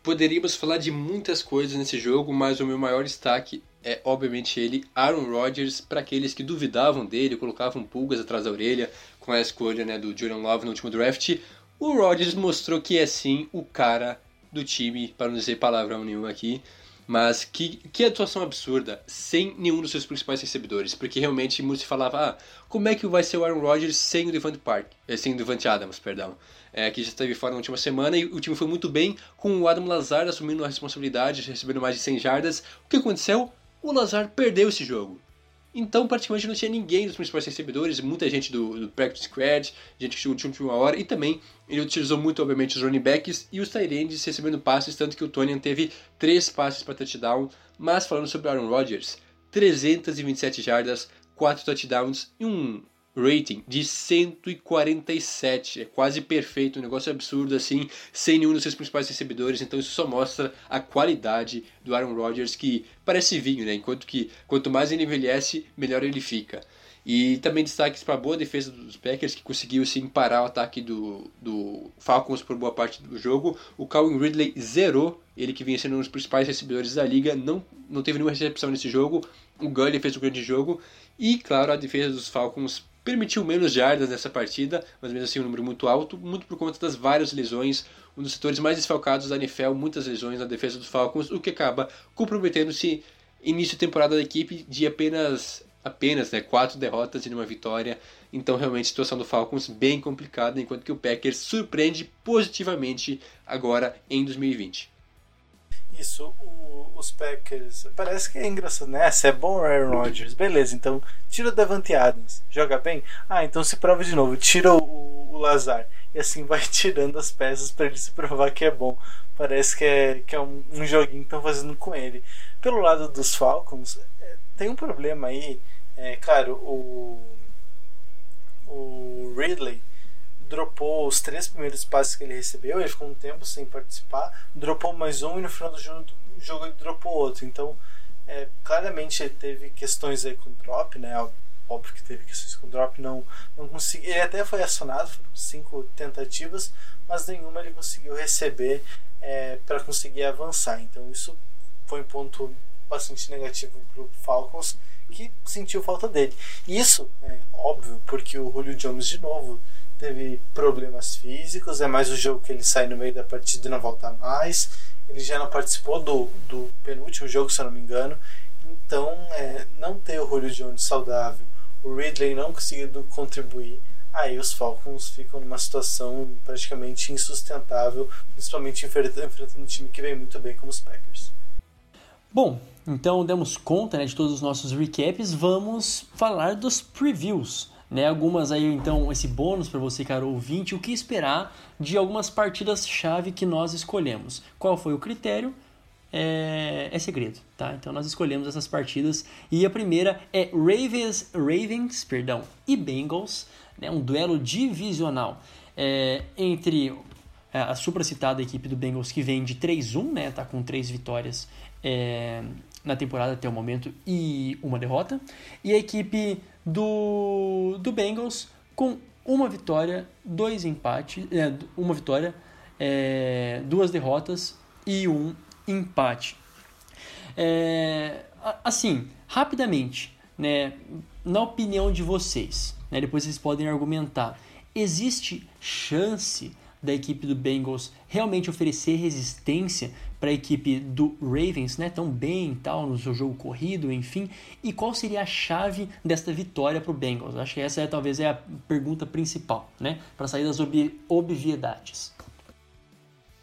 Poderíamos falar de muitas coisas nesse jogo, mas o meu maior destaque é obviamente ele, Aaron Rodgers, para aqueles que duvidavam dele, colocavam pulgas atrás da orelha com a escolha né, do Jordan Love no último draft. O Rodgers mostrou que é sim o cara do time, para não dizer palavrão nenhum aqui. Mas que, que atuação absurda, sem nenhum dos seus principais recebedores. Porque realmente muito se falava, ah, como é que vai ser o Aaron Rodgers sem o Devante Park, eh, sem o Devante Adams, perdão. É, que já esteve fora na última semana e o time foi muito bem com o Adam Lazar assumindo a responsabilidade, recebendo mais de 100 jardas. O que aconteceu? O Lazar perdeu esse jogo. Então, praticamente não tinha ninguém dos principais recebedores, muita gente do, do practice squad, gente que chegou de última hora, e também ele utilizou muito, obviamente, os running backs e os tight recebendo passes, tanto que o Tony teve três passes para touchdown. Mas falando sobre Aaron Rodgers, 327 jardas, 4 touchdowns e um rating de 147. É quase perfeito, um negócio absurdo assim, sem nenhum dos seus principais recebedores. Então isso só mostra a qualidade do Aaron Rodgers, que parece vinho, né? Enquanto que quanto mais ele envelhece, melhor ele fica. E também destaques para a boa defesa dos Packers, que conseguiu sim parar o ataque do, do Falcons por boa parte do jogo. O Calvin Ridley zerou, ele que vinha sendo um dos principais recebedores da liga, não, não teve nenhuma recepção nesse jogo. O Gully fez um grande jogo. E, claro, a defesa dos Falcons permitiu menos jardas nessa partida, mas mesmo assim um número muito alto, muito por conta das várias lesões, um dos setores mais desfalcados da NFL, muitas lesões na defesa dos Falcons, o que acaba comprometendo-se início de temporada da equipe de apenas apenas né, quatro derrotas e uma vitória. Então, realmente, a situação do Falcons bem complicada, enquanto que o Packers surpreende positivamente agora em 2020. Isso, o, os Packers. Parece que é engraçado, né? Se é bom o Aaron Rodgers, beleza, então tira o Devante Adams, joga bem? Ah, então se prova de novo, tira o, o Lazar. E assim vai tirando as peças para ele se provar que é bom. Parece que é, que é um, um joguinho que estão fazendo com ele. Pelo lado dos Falcons, é, tem um problema aí. É, claro, o, o Ridley dropou os três primeiros passes que ele recebeu, ele ficou um tempo sem participar, dropou mais um e no final do jogo, jogo ele dropou outro. Então, é, claramente ele teve questões aí com drop, né? Óbvio que teve questões com drop, não, não consegui. Ele até foi acionado, foram cinco tentativas, mas nenhuma ele conseguiu receber é, para conseguir avançar. Então, isso foi um ponto bastante negativo para o Falcons, que sentiu falta dele. Isso é óbvio, porque o Julio Jones, de novo, teve problemas físicos, é mais o jogo que ele sai no meio da partida e não volta mais. Ele já não participou do, do penúltimo jogo, se eu não me engano. Então, é, não ter o Julio Jones saudável, o Ridley não conseguindo contribuir, aí os Falcons ficam numa situação praticamente insustentável, principalmente enfrentando, um time que vem muito bem como os Packers. Bom, então demos conta né, de todos os nossos recaps, vamos falar dos previews. Né, algumas aí então esse bônus para você caro ouvinte, o que esperar de algumas partidas chave que nós escolhemos. Qual foi o critério? É, é, segredo, tá? Então nós escolhemos essas partidas e a primeira é Ravens, Ravens, perdão, e Bengals, né, um duelo divisional é, entre a supracitada equipe do Bengals que vem de 3-1, né, tá com três vitórias é, na temporada até o momento e uma derrota, e a equipe do, do Bengals com uma vitória, dois empates, é, uma vitória, é, duas derrotas e um empate. É, assim, rapidamente, né, na opinião de vocês, né, depois vocês podem argumentar, existe chance da equipe do Bengals realmente oferecer resistência para a equipe do Ravens, né, tão bem tal no seu jogo corrido, enfim, e qual seria a chave desta vitória para o Bengals? Acho que essa é talvez é a pergunta principal, né, para sair das ob obviedades.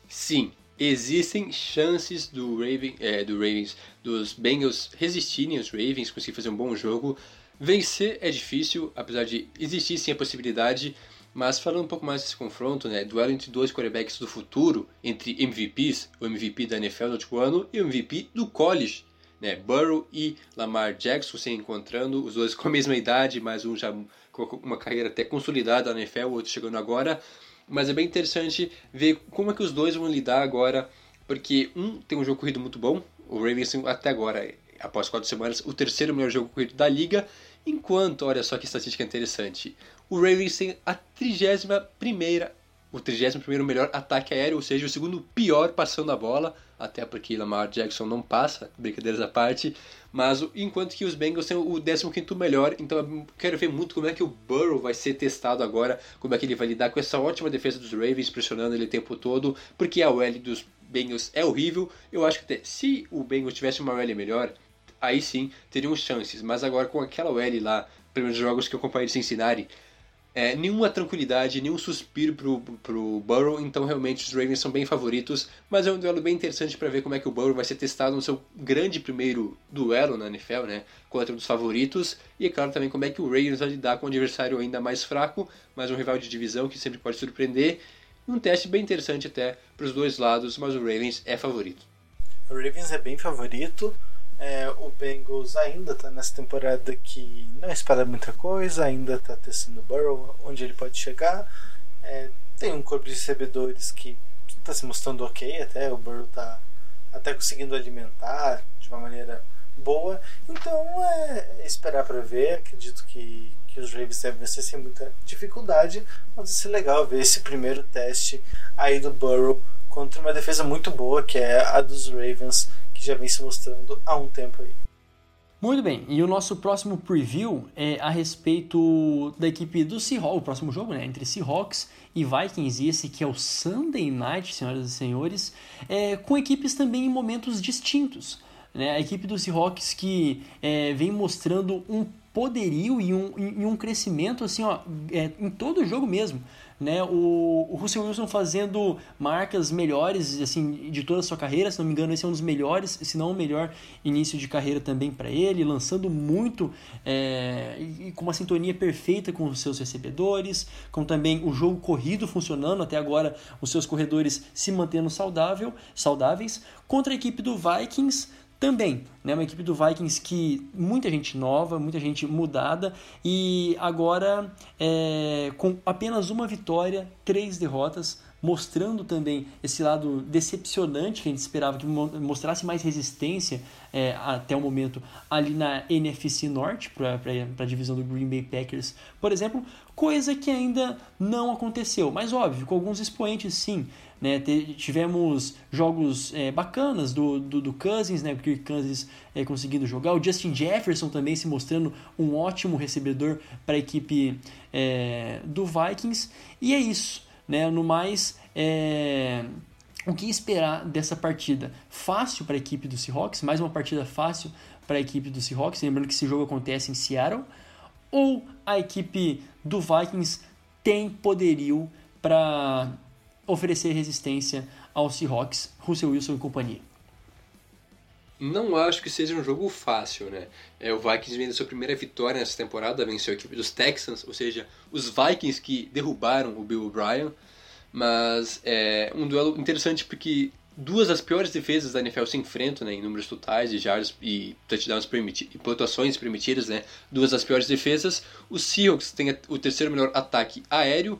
Sim, existem chances do, Raven, é, do Ravens, dos Bengals resistirem aos Ravens, conseguir fazer um bom jogo. Vencer é difícil, apesar de existir sim a possibilidade. Mas falando um pouco mais desse confronto, né, duelo entre dois quarterbacks do futuro, entre MVPs, o MVP da NFL do último ano e o MVP do college, né, Burrow e Lamar Jackson se encontrando, os dois com a mesma idade, mas um já com uma carreira até consolidada na NFL, o outro chegando agora. Mas é bem interessante ver como é que os dois vão lidar agora, porque um tem um jogo corrido muito bom, o Ravens até agora, após quatro semanas, o terceiro melhor jogo corrido da liga, enquanto, olha só que estatística interessante, o Ravens tem a 31ª, o 31º melhor ataque aéreo, ou seja, o segundo pior passando a bola, até porque Lamar Jackson não passa, brincadeiras à parte, mas enquanto que os Bengals têm o 15º melhor, então quero ver muito como é que o Burrow vai ser testado agora, como é que ele vai lidar com essa ótima defesa dos Ravens, pressionando ele o tempo todo, porque a OL dos Bengals é horrível. Eu acho que até se o Bengals tivesse uma OL melhor, aí sim teriam chances. Mas agora com aquela OL lá, primeiros jogos que eu acompanhei de Cincinnati, é, nenhuma tranquilidade, nenhum suspiro pro, pro Burrow, então realmente os Ravens são bem favoritos, mas é um duelo bem interessante para ver como é que o Burrow vai ser testado no seu grande primeiro duelo na NFL, né, contra um dos favoritos, e é claro também como é que o Ravens vai lidar com um adversário ainda mais fraco, mas um rival de divisão que sempre pode surpreender, um teste bem interessante até para os dois lados, mas o Ravens é favorito. O Ravens é bem favorito, é, o Bengals ainda está nessa temporada que não espera muita coisa, ainda está testando o Burrow, onde ele pode chegar. É, tem um corpo de recebedores que está se mostrando ok, até o Burrow está até conseguindo alimentar de uma maneira boa. Então é esperar para ver. Acredito que, que os Ravens devem vencer sem muita dificuldade, mas vai ser legal ver esse primeiro teste aí do Burrow contra uma defesa muito boa que é a dos Ravens que já vem se mostrando há um tempo aí. Muito bem, e o nosso próximo preview é a respeito da equipe do Seahawks, o próximo jogo, né, entre Seahawks e Vikings, e esse que é o Sunday Night, senhoras e senhores, é, com equipes também em momentos distintos. Né, a equipe do Seahawks que é, vem mostrando um poderio e um, e um crescimento assim, ó, é, em todo o jogo mesmo né? O, o Russell Wilson fazendo marcas melhores assim de toda a sua carreira, se não me engano, esse é um dos melhores, se não o melhor início de carreira também para ele, lançando muito é, e com uma sintonia perfeita com os seus recebedores, com também o jogo corrido funcionando até agora, os seus corredores se mantendo saudável, saudáveis contra a equipe do Vikings também, né, uma equipe do Vikings que muita gente nova, muita gente mudada e agora é, com apenas uma vitória, três derrotas, mostrando também esse lado decepcionante que a gente esperava que mostrasse mais resistência é, até o momento ali na NFC Norte para a divisão do Green Bay Packers, por exemplo, coisa que ainda não aconteceu, mas óbvio, com alguns expoentes sim. Né, tivemos jogos é, bacanas do, do, do, Cousins, né, porque o Cousins é, conseguindo jogar, o Justin Jefferson também se mostrando um ótimo recebedor para a equipe é, do Vikings, e é isso. Né, no mais, é, o que esperar dessa partida? Fácil para a equipe do Seahawks, mais uma partida fácil para a equipe do Seahawks, lembrando que esse jogo acontece em Seattle, ou a equipe do Vikings tem poderio para oferecer resistência aos Seahawks, Russell Wilson e companhia. Não acho que seja um jogo fácil, né? É, o Vikings vem da sua primeira vitória nessa temporada, venceu a equipe dos Texans, ou seja, os Vikings que derrubaram o Bill O'Brien. Mas é um duelo interessante porque duas das piores defesas da NFL se enfrentam né, em números totais de jardas e touchdowns permitidos, e pontuações permitidas, né? Duas das piores defesas. Os Seahawks têm o terceiro melhor ataque aéreo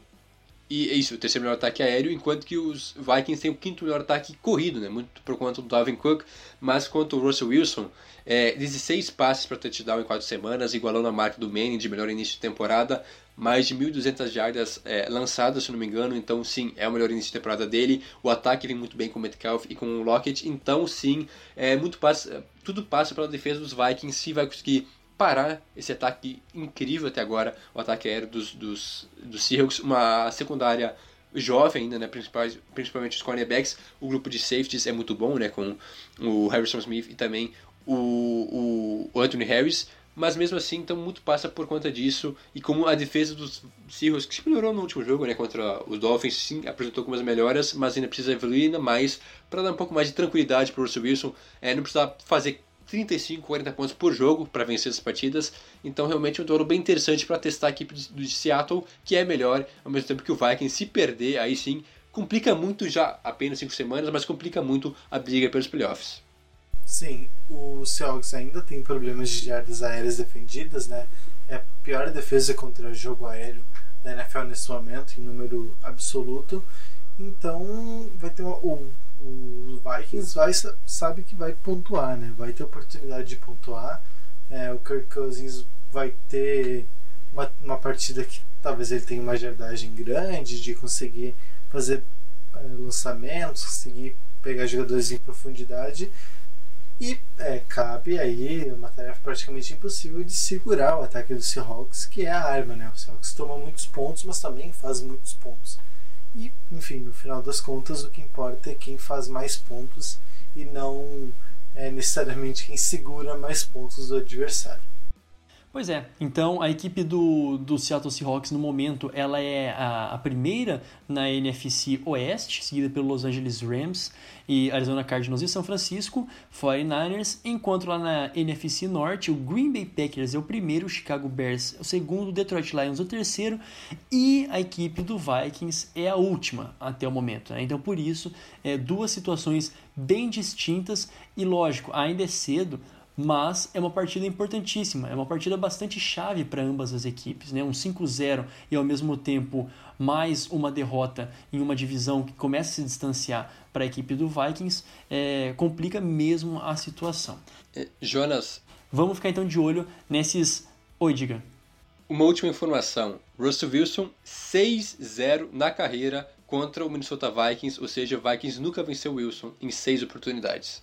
e é isso, o terceiro melhor ataque aéreo, enquanto que os Vikings têm o quinto melhor ataque corrido, né? Muito por conta do Dalvin Cook, mas quanto o Russell Wilson, é, 16 passes para touchdown em 4 semanas, igualando a marca do Manning de melhor início de temporada, mais de 1.200 jardas é, lançadas, se não me engano, então sim, é o melhor início de temporada dele. O ataque vem muito bem com o Metcalf e com o Lockett, então sim, é muito passa, tudo passa pela defesa dos Vikings, se vai conseguir parar esse ataque incrível até agora, o ataque aéreo dos, dos, dos Seahawks, uma secundária jovem ainda, né, principalmente, principalmente os cornerbacks, o grupo de safeties é muito bom, né, com o Harrison Smith e também o, o, Anthony Harris, mas mesmo assim, então muito passa por conta disso, e como a defesa dos Seahawks, que se melhorou no último jogo, né, contra os Dolphins, sim, apresentou algumas melhoras, mas ainda precisa evoluir ainda mais, para dar um pouco mais de tranquilidade para o Russell Wilson, é, não precisar fazer 35, 40 pontos por jogo para vencer as partidas. Então, realmente é um duelo bem interessante para testar a equipe de, Seattle, que é melhor, ao mesmo tempo que o Vikings, se perder, aí sim, complica muito já apenas 5 semanas, mas complica muito a briga pelos playoffs. Sim, o Seahawks ainda tem problemas de jardas aéreas defendidas, né? É a pior defesa contra jogo aéreo da NFL nesse momento, em número absoluto. Então, vai ter uma, o o Vikings vai, sabe que vai pontuar, né? Vai ter oportunidade de pontuar. É, o Kirk Cousins vai ter uma, uma partida que talvez ele tenha uma jardagem grande de conseguir fazer é, lançamentos, conseguir pegar jogadores em profundidade. E é, cabe aí uma tarefa praticamente impossível de segurar o ataque do Seahawks, que é a arma, né? O Seahawks toma muitos pontos, mas também faz muitos pontos. E, enfim, no final das contas, o que importa é quem faz mais pontos e não é, necessariamente quem segura mais pontos do adversário. Pois é, então a equipe do, do Seattle Seahawks no momento ela é a, a, primeira na NFC Oeste, seguida pelo Los Angeles Rams e Arizona Cardinals e São Francisco 49ers, enquanto lá na NFC Norte o Green Bay Packers é o primeiro, o Chicago Bears é o segundo, o Detroit Lions é o terceiro e a equipe do Vikings é a última até o momento. Né? Então por isso, é, duas situações bem distintas e lógico, ainda é cedo mas é uma partida importantíssima, é uma partida bastante chave para ambas as equipes, né? Um 5-0 e ao mesmo tempo mais uma derrota em uma divisão que começa a se distanciar para a equipe do Vikings é, complica mesmo a situação. É, Jonas, vamos ficar então de olho nesses. Oi, diga. Uma última informação: Russell Wilson 6-0 na carreira contra o Minnesota Vikings, ou seja, o Vikings nunca venceu Wilson em seis oportunidades.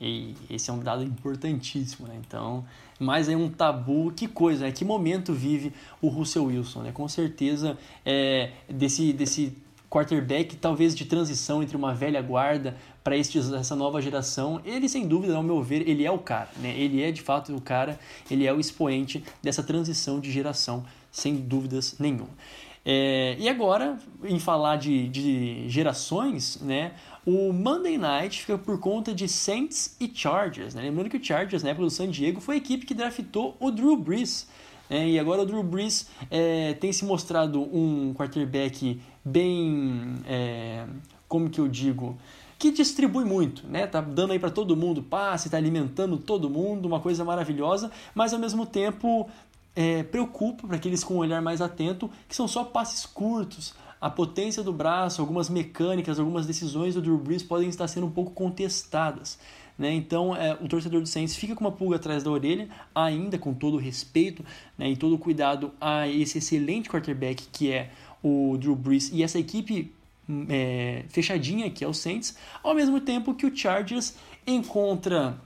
E esse é um dado importantíssimo, né? Então, mais é um tabu. Que coisa, né? Que momento vive o Russell Wilson, né? Com certeza, é, desse, desse quarterback, talvez de transição entre uma velha guarda para essa nova geração, ele sem dúvida, ao meu ver, ele é o cara, né? Ele é de fato o cara, ele é o expoente dessa transição de geração, sem dúvidas nenhuma. É, e agora, em falar de, de gerações, né? O Monday Night fica por conta de Saints e Chargers. Né? Lembrando que o Chargers, na época do San Diego, foi a equipe que draftou o Drew Brees. Né? E agora o Drew Brees é, tem se mostrado um quarterback bem. É, como que eu digo? que distribui muito, né? Tá dando aí para todo mundo passe, tá alimentando todo mundo, uma coisa maravilhosa, mas ao mesmo tempo é, preocupa para aqueles com um olhar mais atento que são só passes curtos, a potência do braço, algumas mecânicas, algumas decisões do Drew Brees podem estar sendo um pouco contestadas. Né? Então, é, o torcedor do Saints fica com uma pulga atrás da orelha, ainda com todo o respeito né, e todo o cuidado a esse excelente quarterback que é o Drew Brees e essa equipe é, fechadinha que é o Saints, ao mesmo tempo que o Chargers encontra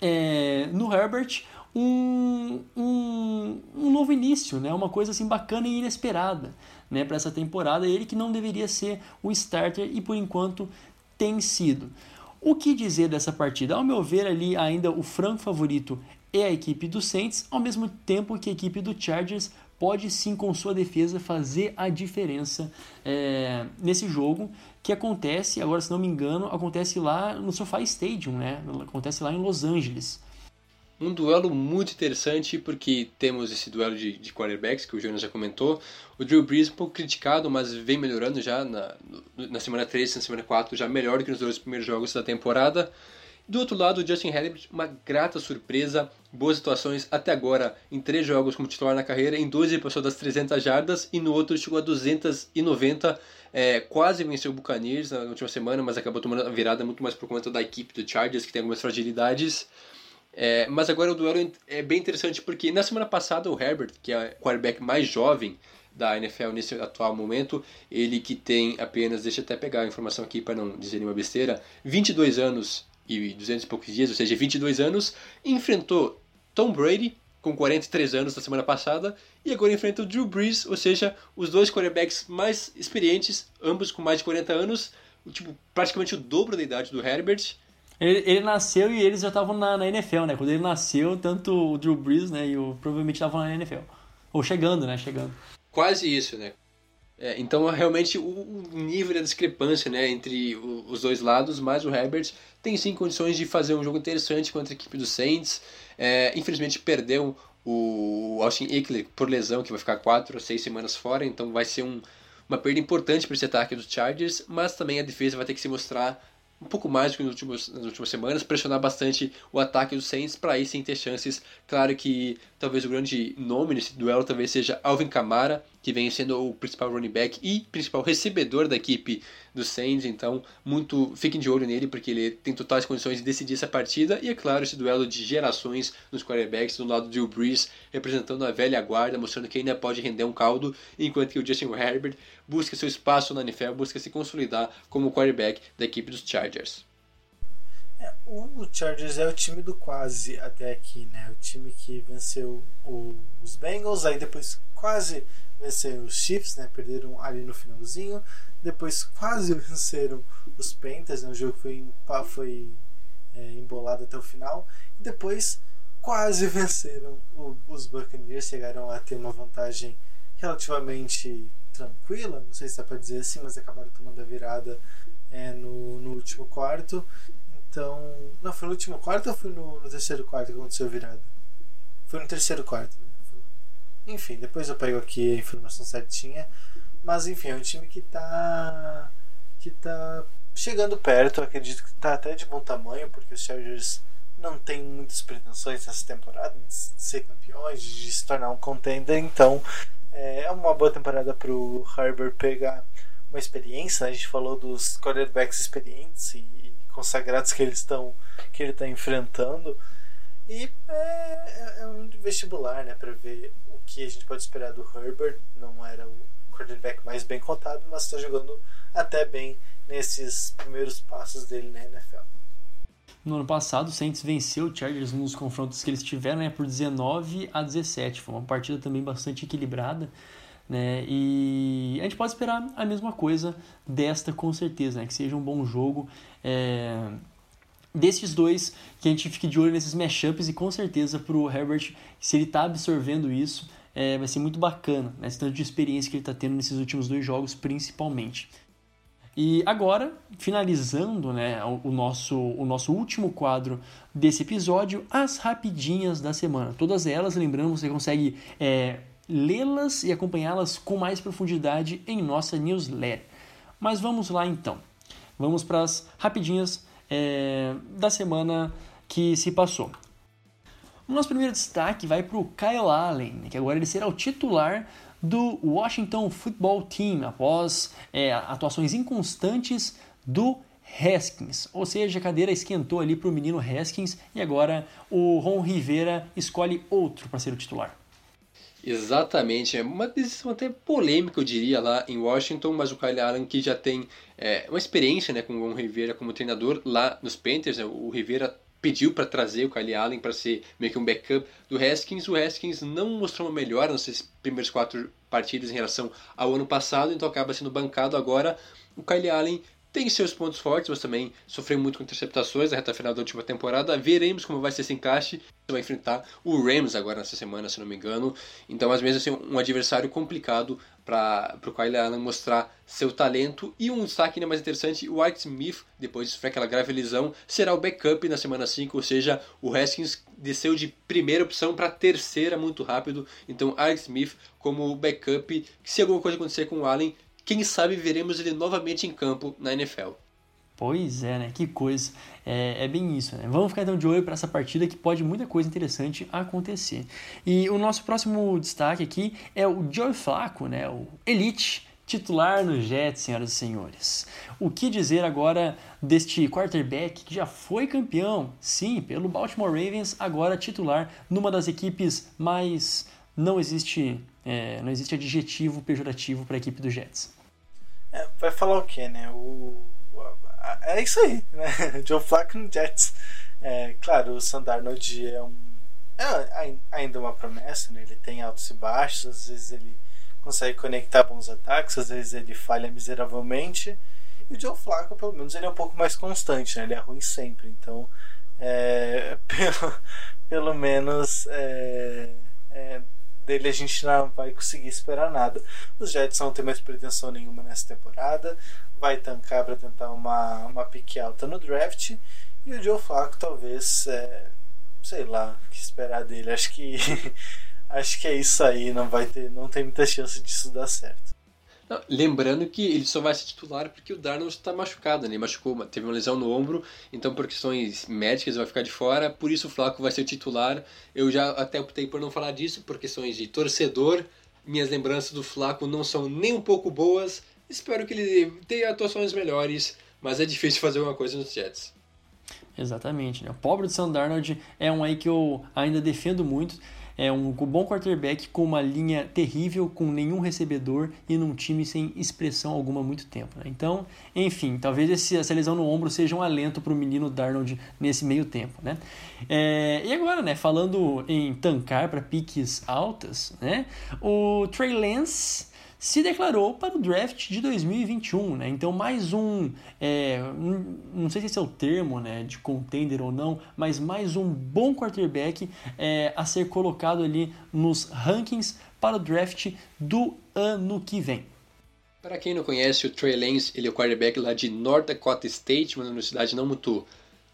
é, no Herbert um, um, um, novo início, né? uma coisa assim bacana e inesperada né, para essa temporada. Ele que não deveria ser o starter e por enquanto tem sido. O que dizer dessa partida? Ao meu ver, ali ainda o franco favorito é a equipe do Saints, ao mesmo tempo que a equipe do Chargers pode sim, com sua defesa, fazer a diferença é, nesse jogo que acontece, agora se não me engano, acontece lá no SoFi Stadium, né? Acontece lá em Los Angeles. Um duelo muito interessante porque temos esse duelo de, de quarterbacks que o Jonas já comentou. O Drew Brees um pouco criticado, mas vem melhorando já na, na semana 3, na semana 4, já melhor que nos dois primeiros jogos da temporada. Do outro lado, o Justin Herbert, uma grata surpresa, boas situações até agora em três jogos como titular na carreira, em dois ele passou das 300 jardas e no outro chegou a 290, é, quase venceu o Buccaneers na última semana, mas acabou tomando a virada muito mais por conta da equipe do Chargers, que tem algumas fragilidades. É, mas agora o duelo é bem interessante porque na semana passada o Herbert, que é o quarterback mais jovem da NFL nesse atual momento, ele que tem apenas, deixa eu até pegar a informação aqui para não dizer nenhuma besteira, 22 anos e 200 e poucos dias, ou seja, 22 anos, enfrentou Tom Brady com 43 anos na semana passada e agora enfrenta o Drew Brees, ou seja, os dois quarterbacks mais experientes, ambos com mais de 40 anos, tipo, praticamente o dobro da idade do Herbert ele, ele, nasceu e eles já estavam na, na, NFL, né? Quando ele nasceu, tanto o Drew Brees, né, e o provavelmente estavam na NFL. Ou chegando, né? Chegando. Quase isso, né? É, então, realmente, o, nível da discrepância né, entre os dois lados, mas o Herbert tem sim condições de fazer um jogo interessante contra a equipe do Saints. É, infelizmente, perdeu o Austin Eckler por lesão, que vai ficar quatro ou seis semanas fora, então vai ser um, uma perda importante para esse ataque dos Chargers, mas também a defesa vai ter que se mostrar um pouco mais do que nos últimos, nas últimas semanas, pressionar bastante o ataque dos Saints para aí sim ter chances. Claro que talvez o grande nome nesse duelo talvez seja Alvin Kamara, que vem sendo o principal running back e principal recebedor da equipe do Saints, então muito fiquem de olho nele porque ele tem totais condições de decidir essa partida e é claro esse duelo de gerações nos quarterbacks, do lado do Brees representando a velha guarda, mostrando que ainda pode render um caldo, enquanto que o Justin Herbert busca seu espaço na NFL, busca se consolidar como quarterback da equipe dos Chargers. É, o Chargers é o time do quase até aqui, né? O time que venceu o os Bengals, aí depois quase venceram os Chiefs, né? Perderam ali no finalzinho. Depois quase venceram os Panthers, né? O jogo foi, foi é, embolado até o final. E depois quase venceram o, os Buccaneers, chegaram a ter uma vantagem relativamente tranquila, não sei se dá para dizer assim, mas acabaram tomando a virada é, no, no último quarto. Então, não, foi no último quarto ou foi no, no terceiro quarto que aconteceu a virada? Foi no terceiro quarto, né? Enfim, depois eu pego aqui a informação certinha. Mas enfim, é um time que tá. que tá chegando perto. acredito que tá até de bom tamanho, porque os Chargers não tem muitas pretensões nessa temporada de ser campeões, de se tornar um contender. Então é uma boa temporada pro Herbert pegar uma experiência. Né? A gente falou dos quarterbacks experientes e, e consagrados que eles estão que ele está enfrentando. E é, é, é um vestibular, né, para ver o que a gente pode esperar do Herbert. Não era o quarterback mais bem contado, mas está jogando até bem nesses primeiros passos dele na NFL. No ano passado, o Saints venceu o Chargers nos confrontos que eles tiveram né, por 19 a 17. Foi uma partida também bastante equilibrada. Né? E a gente pode esperar a mesma coisa desta com certeza, né? que seja um bom jogo. É desses dois que a gente fique de olho nesses matchups e com certeza para o Herbert, se ele está absorvendo isso, é, vai ser muito bacana, né? esse tanto de experiência que ele está tendo nesses últimos dois jogos, principalmente. E agora, finalizando né, o, nosso, o nosso último quadro desse episódio, as rapidinhas da semana. Todas elas, lembrando, você consegue é, lê-las e acompanhá-las com mais profundidade em nossa newsletter. Mas vamos lá então. Vamos para as rapidinhas é, da semana que se passou. O nosso primeiro destaque vai para o Kyle Allen, que agora ele será o titular do Washington Football Team após é, atuações inconstantes do Haskins. Ou seja, a cadeira esquentou ali para o menino Haskins e agora o Ron Rivera escolhe outro para ser o titular. Exatamente, é uma decisão até polêmica, eu diria, lá em Washington, mas o Kyle Allen que já tem é, uma experiência né, com o Ron Rivera como treinador lá nos Panthers, né, o Rivera pediu para trazer o Kyle Allen para ser meio que um backup do Haskins. O Haskins não mostrou uma melhora nos primeiros quatro partidas em relação ao ano passado, então acaba sendo bancado agora. O Kyle Allen tem seus pontos fortes, mas também sofreu muito com interceptações na reta final da última temporada. Veremos como vai ser esse encaixe. Vai enfrentar o Rams agora nessa semana, se não me engano. Então, às vezes, assim, um adversário complicado para o Kyle Allen mostrar seu talento. E um destaque ainda mais interessante: o Art Smith, depois de sofrer aquela grave lesão, será o backup na semana 5. Ou seja, o Haskins desceu de primeira opção para terceira muito rápido. Então, Art Smith como backup. Se alguma coisa acontecer com o Allen, quem sabe veremos ele novamente em campo na NFL. Pois é, né? Que coisa. É, é bem isso, né? Vamos ficar então de olho para essa partida que pode muita coisa interessante acontecer. E o nosso próximo destaque aqui é o Joe Flacco, né? O Elite titular no Jets, senhoras e senhores. O que dizer agora deste quarterback que já foi campeão, sim, pelo Baltimore Ravens, agora titular numa das equipes mais não existe é, não existe adjetivo pejorativo para a equipe do Jets. É, vai falar o que, né? O, é isso aí, né? Joe Flacco no Jets. É, claro, o Sandarnold é um é ainda uma promessa, né? Ele tem altos e baixos, às vezes ele consegue conectar bons ataques, às vezes ele falha miseravelmente. E o Joe Flacco, pelo menos, ele é um pouco mais constante, né? Ele é ruim sempre, então é, pelo, pelo menos é, é, dele a gente não vai conseguir esperar nada. Os Jets não tem mais pretensão nenhuma nessa temporada, vai tancar para tentar uma, uma pique alta no draft. E o Joe Flacco talvez, é, sei lá, o que esperar dele. Acho que acho que é isso aí, não vai ter, não tem muita chance disso dar certo. Não, lembrando que ele só vai ser titular porque o Darnold está machucado, né? Ele machucou, teve uma lesão no ombro, então por questões médicas vai ficar de fora, por isso o Flaco vai ser titular. Eu já até optei por não falar disso, por questões de torcedor. Minhas lembranças do Flaco não são nem um pouco boas. Espero que ele tenha atuações melhores, mas é difícil fazer alguma coisa nos Jets. Exatamente, né? O pobre do Sam Darnold é um aí que eu ainda defendo muito. É um bom quarterback com uma linha terrível, com nenhum recebedor e num time sem expressão alguma há muito tempo. Né? Então, enfim, talvez essa lesão no ombro seja um alento para o menino Darnold nesse meio tempo. Né? É, e agora, né, falando em tancar para piques altas, né, o Trey Lance se declarou para o draft de 2021, né? Então mais um, é, um, não sei se esse é o termo, né, de contender ou não, mas mais um bom quarterback é, a ser colocado ali nos rankings para o draft do ano que vem. Para quem não conhece, o Trey Lance, ele é o quarterback lá de North Dakota State, uma universidade não muito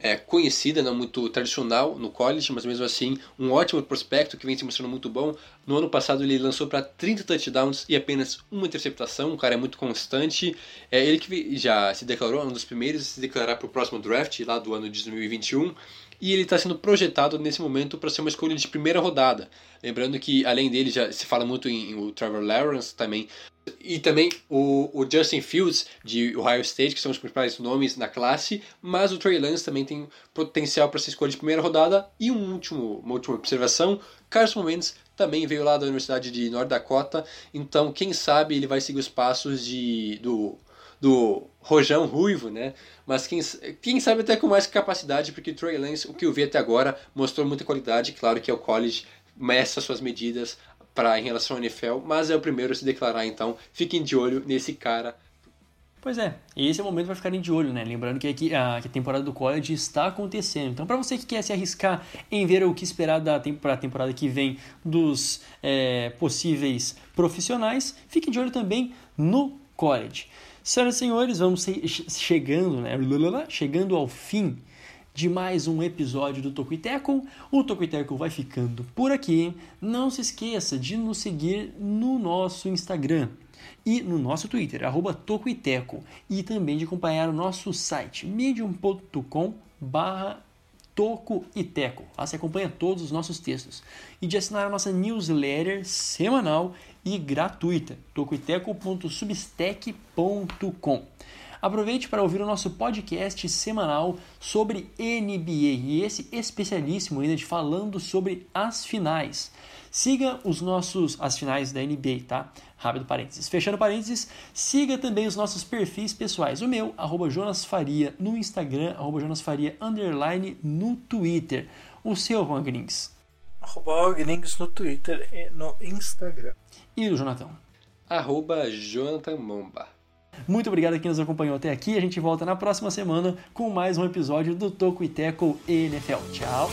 é, conhecida, não muito tradicional no college, mas mesmo assim um ótimo prospecto que vem se mostrando muito bom. No ano passado ele lançou para 30 touchdowns e apenas uma interceptação, um cara é muito constante. É ele que já se declarou, um dos primeiros a se declarar para o próximo draft lá do ano de 2021 e ele está sendo projetado nesse momento para ser uma escolha de primeira rodada. Lembrando que além dele já se fala muito em, em o Trevor Lawrence também e também o, o, Justin Fields de Ohio State, que são os principais nomes na classe, mas o Trey Lance também tem potencial para ser escolha de primeira rodada. E um último, uma última observação: Carson Wentz também veio lá da Universidade de North Dakota, então quem sabe ele vai seguir os passos de, do, do Rojão Ruivo, né? Mas quem, quem sabe até com mais capacidade, porque Trey Lance, o que eu vi até agora, mostrou muita qualidade. Claro que é o college meça suas medidas para em relação ao NFL, mas é o primeiro a se declarar, então fiquem de olho nesse cara. Pois é, esse é o momento para ficarem de olho, né? Lembrando que, aqui, a, que a temporada do college está acontecendo. Então, para você que quer se arriscar em ver o que esperar da temporada, temporada que vem dos é, possíveis profissionais, fique de olho também no college. Senhoras e senhores, vamos chegando, né? Chegando ao fim de mais um episódio do Tocuiteco. O Tocuiteco vai ficando por aqui. Não se esqueça de nos seguir no nosso Instagram e no nosso Twitter, arroba Tocuiteco. E também de acompanhar o nosso site, medium.com barra Toco e Teco. Lá você acompanha todos os nossos textos. E de assinar a nossa newsletter semanal e gratuita, tocoiteco.substack.com. Aproveite para ouvir o nosso podcast semanal sobre NBA e esse especialíssimo ainda de falando sobre as finais. Siga os nossos as finais da NBA, tá? Rápido parênteses. Fechando parênteses, siga também os nossos perfis pessoais. O meu, arroba Jonas Faria no Instagram, arroba Jonas Faria underline no Twitter. O seu, Juan Grings. Arroba Grings no Twitter e no Instagram. E o Jonathan? Arroba Jonathan Momba. Muito obrigado a quem nos acompanhou até aqui. A gente volta na próxima semana com mais um episódio do Toco e Teco NFL. Tchau!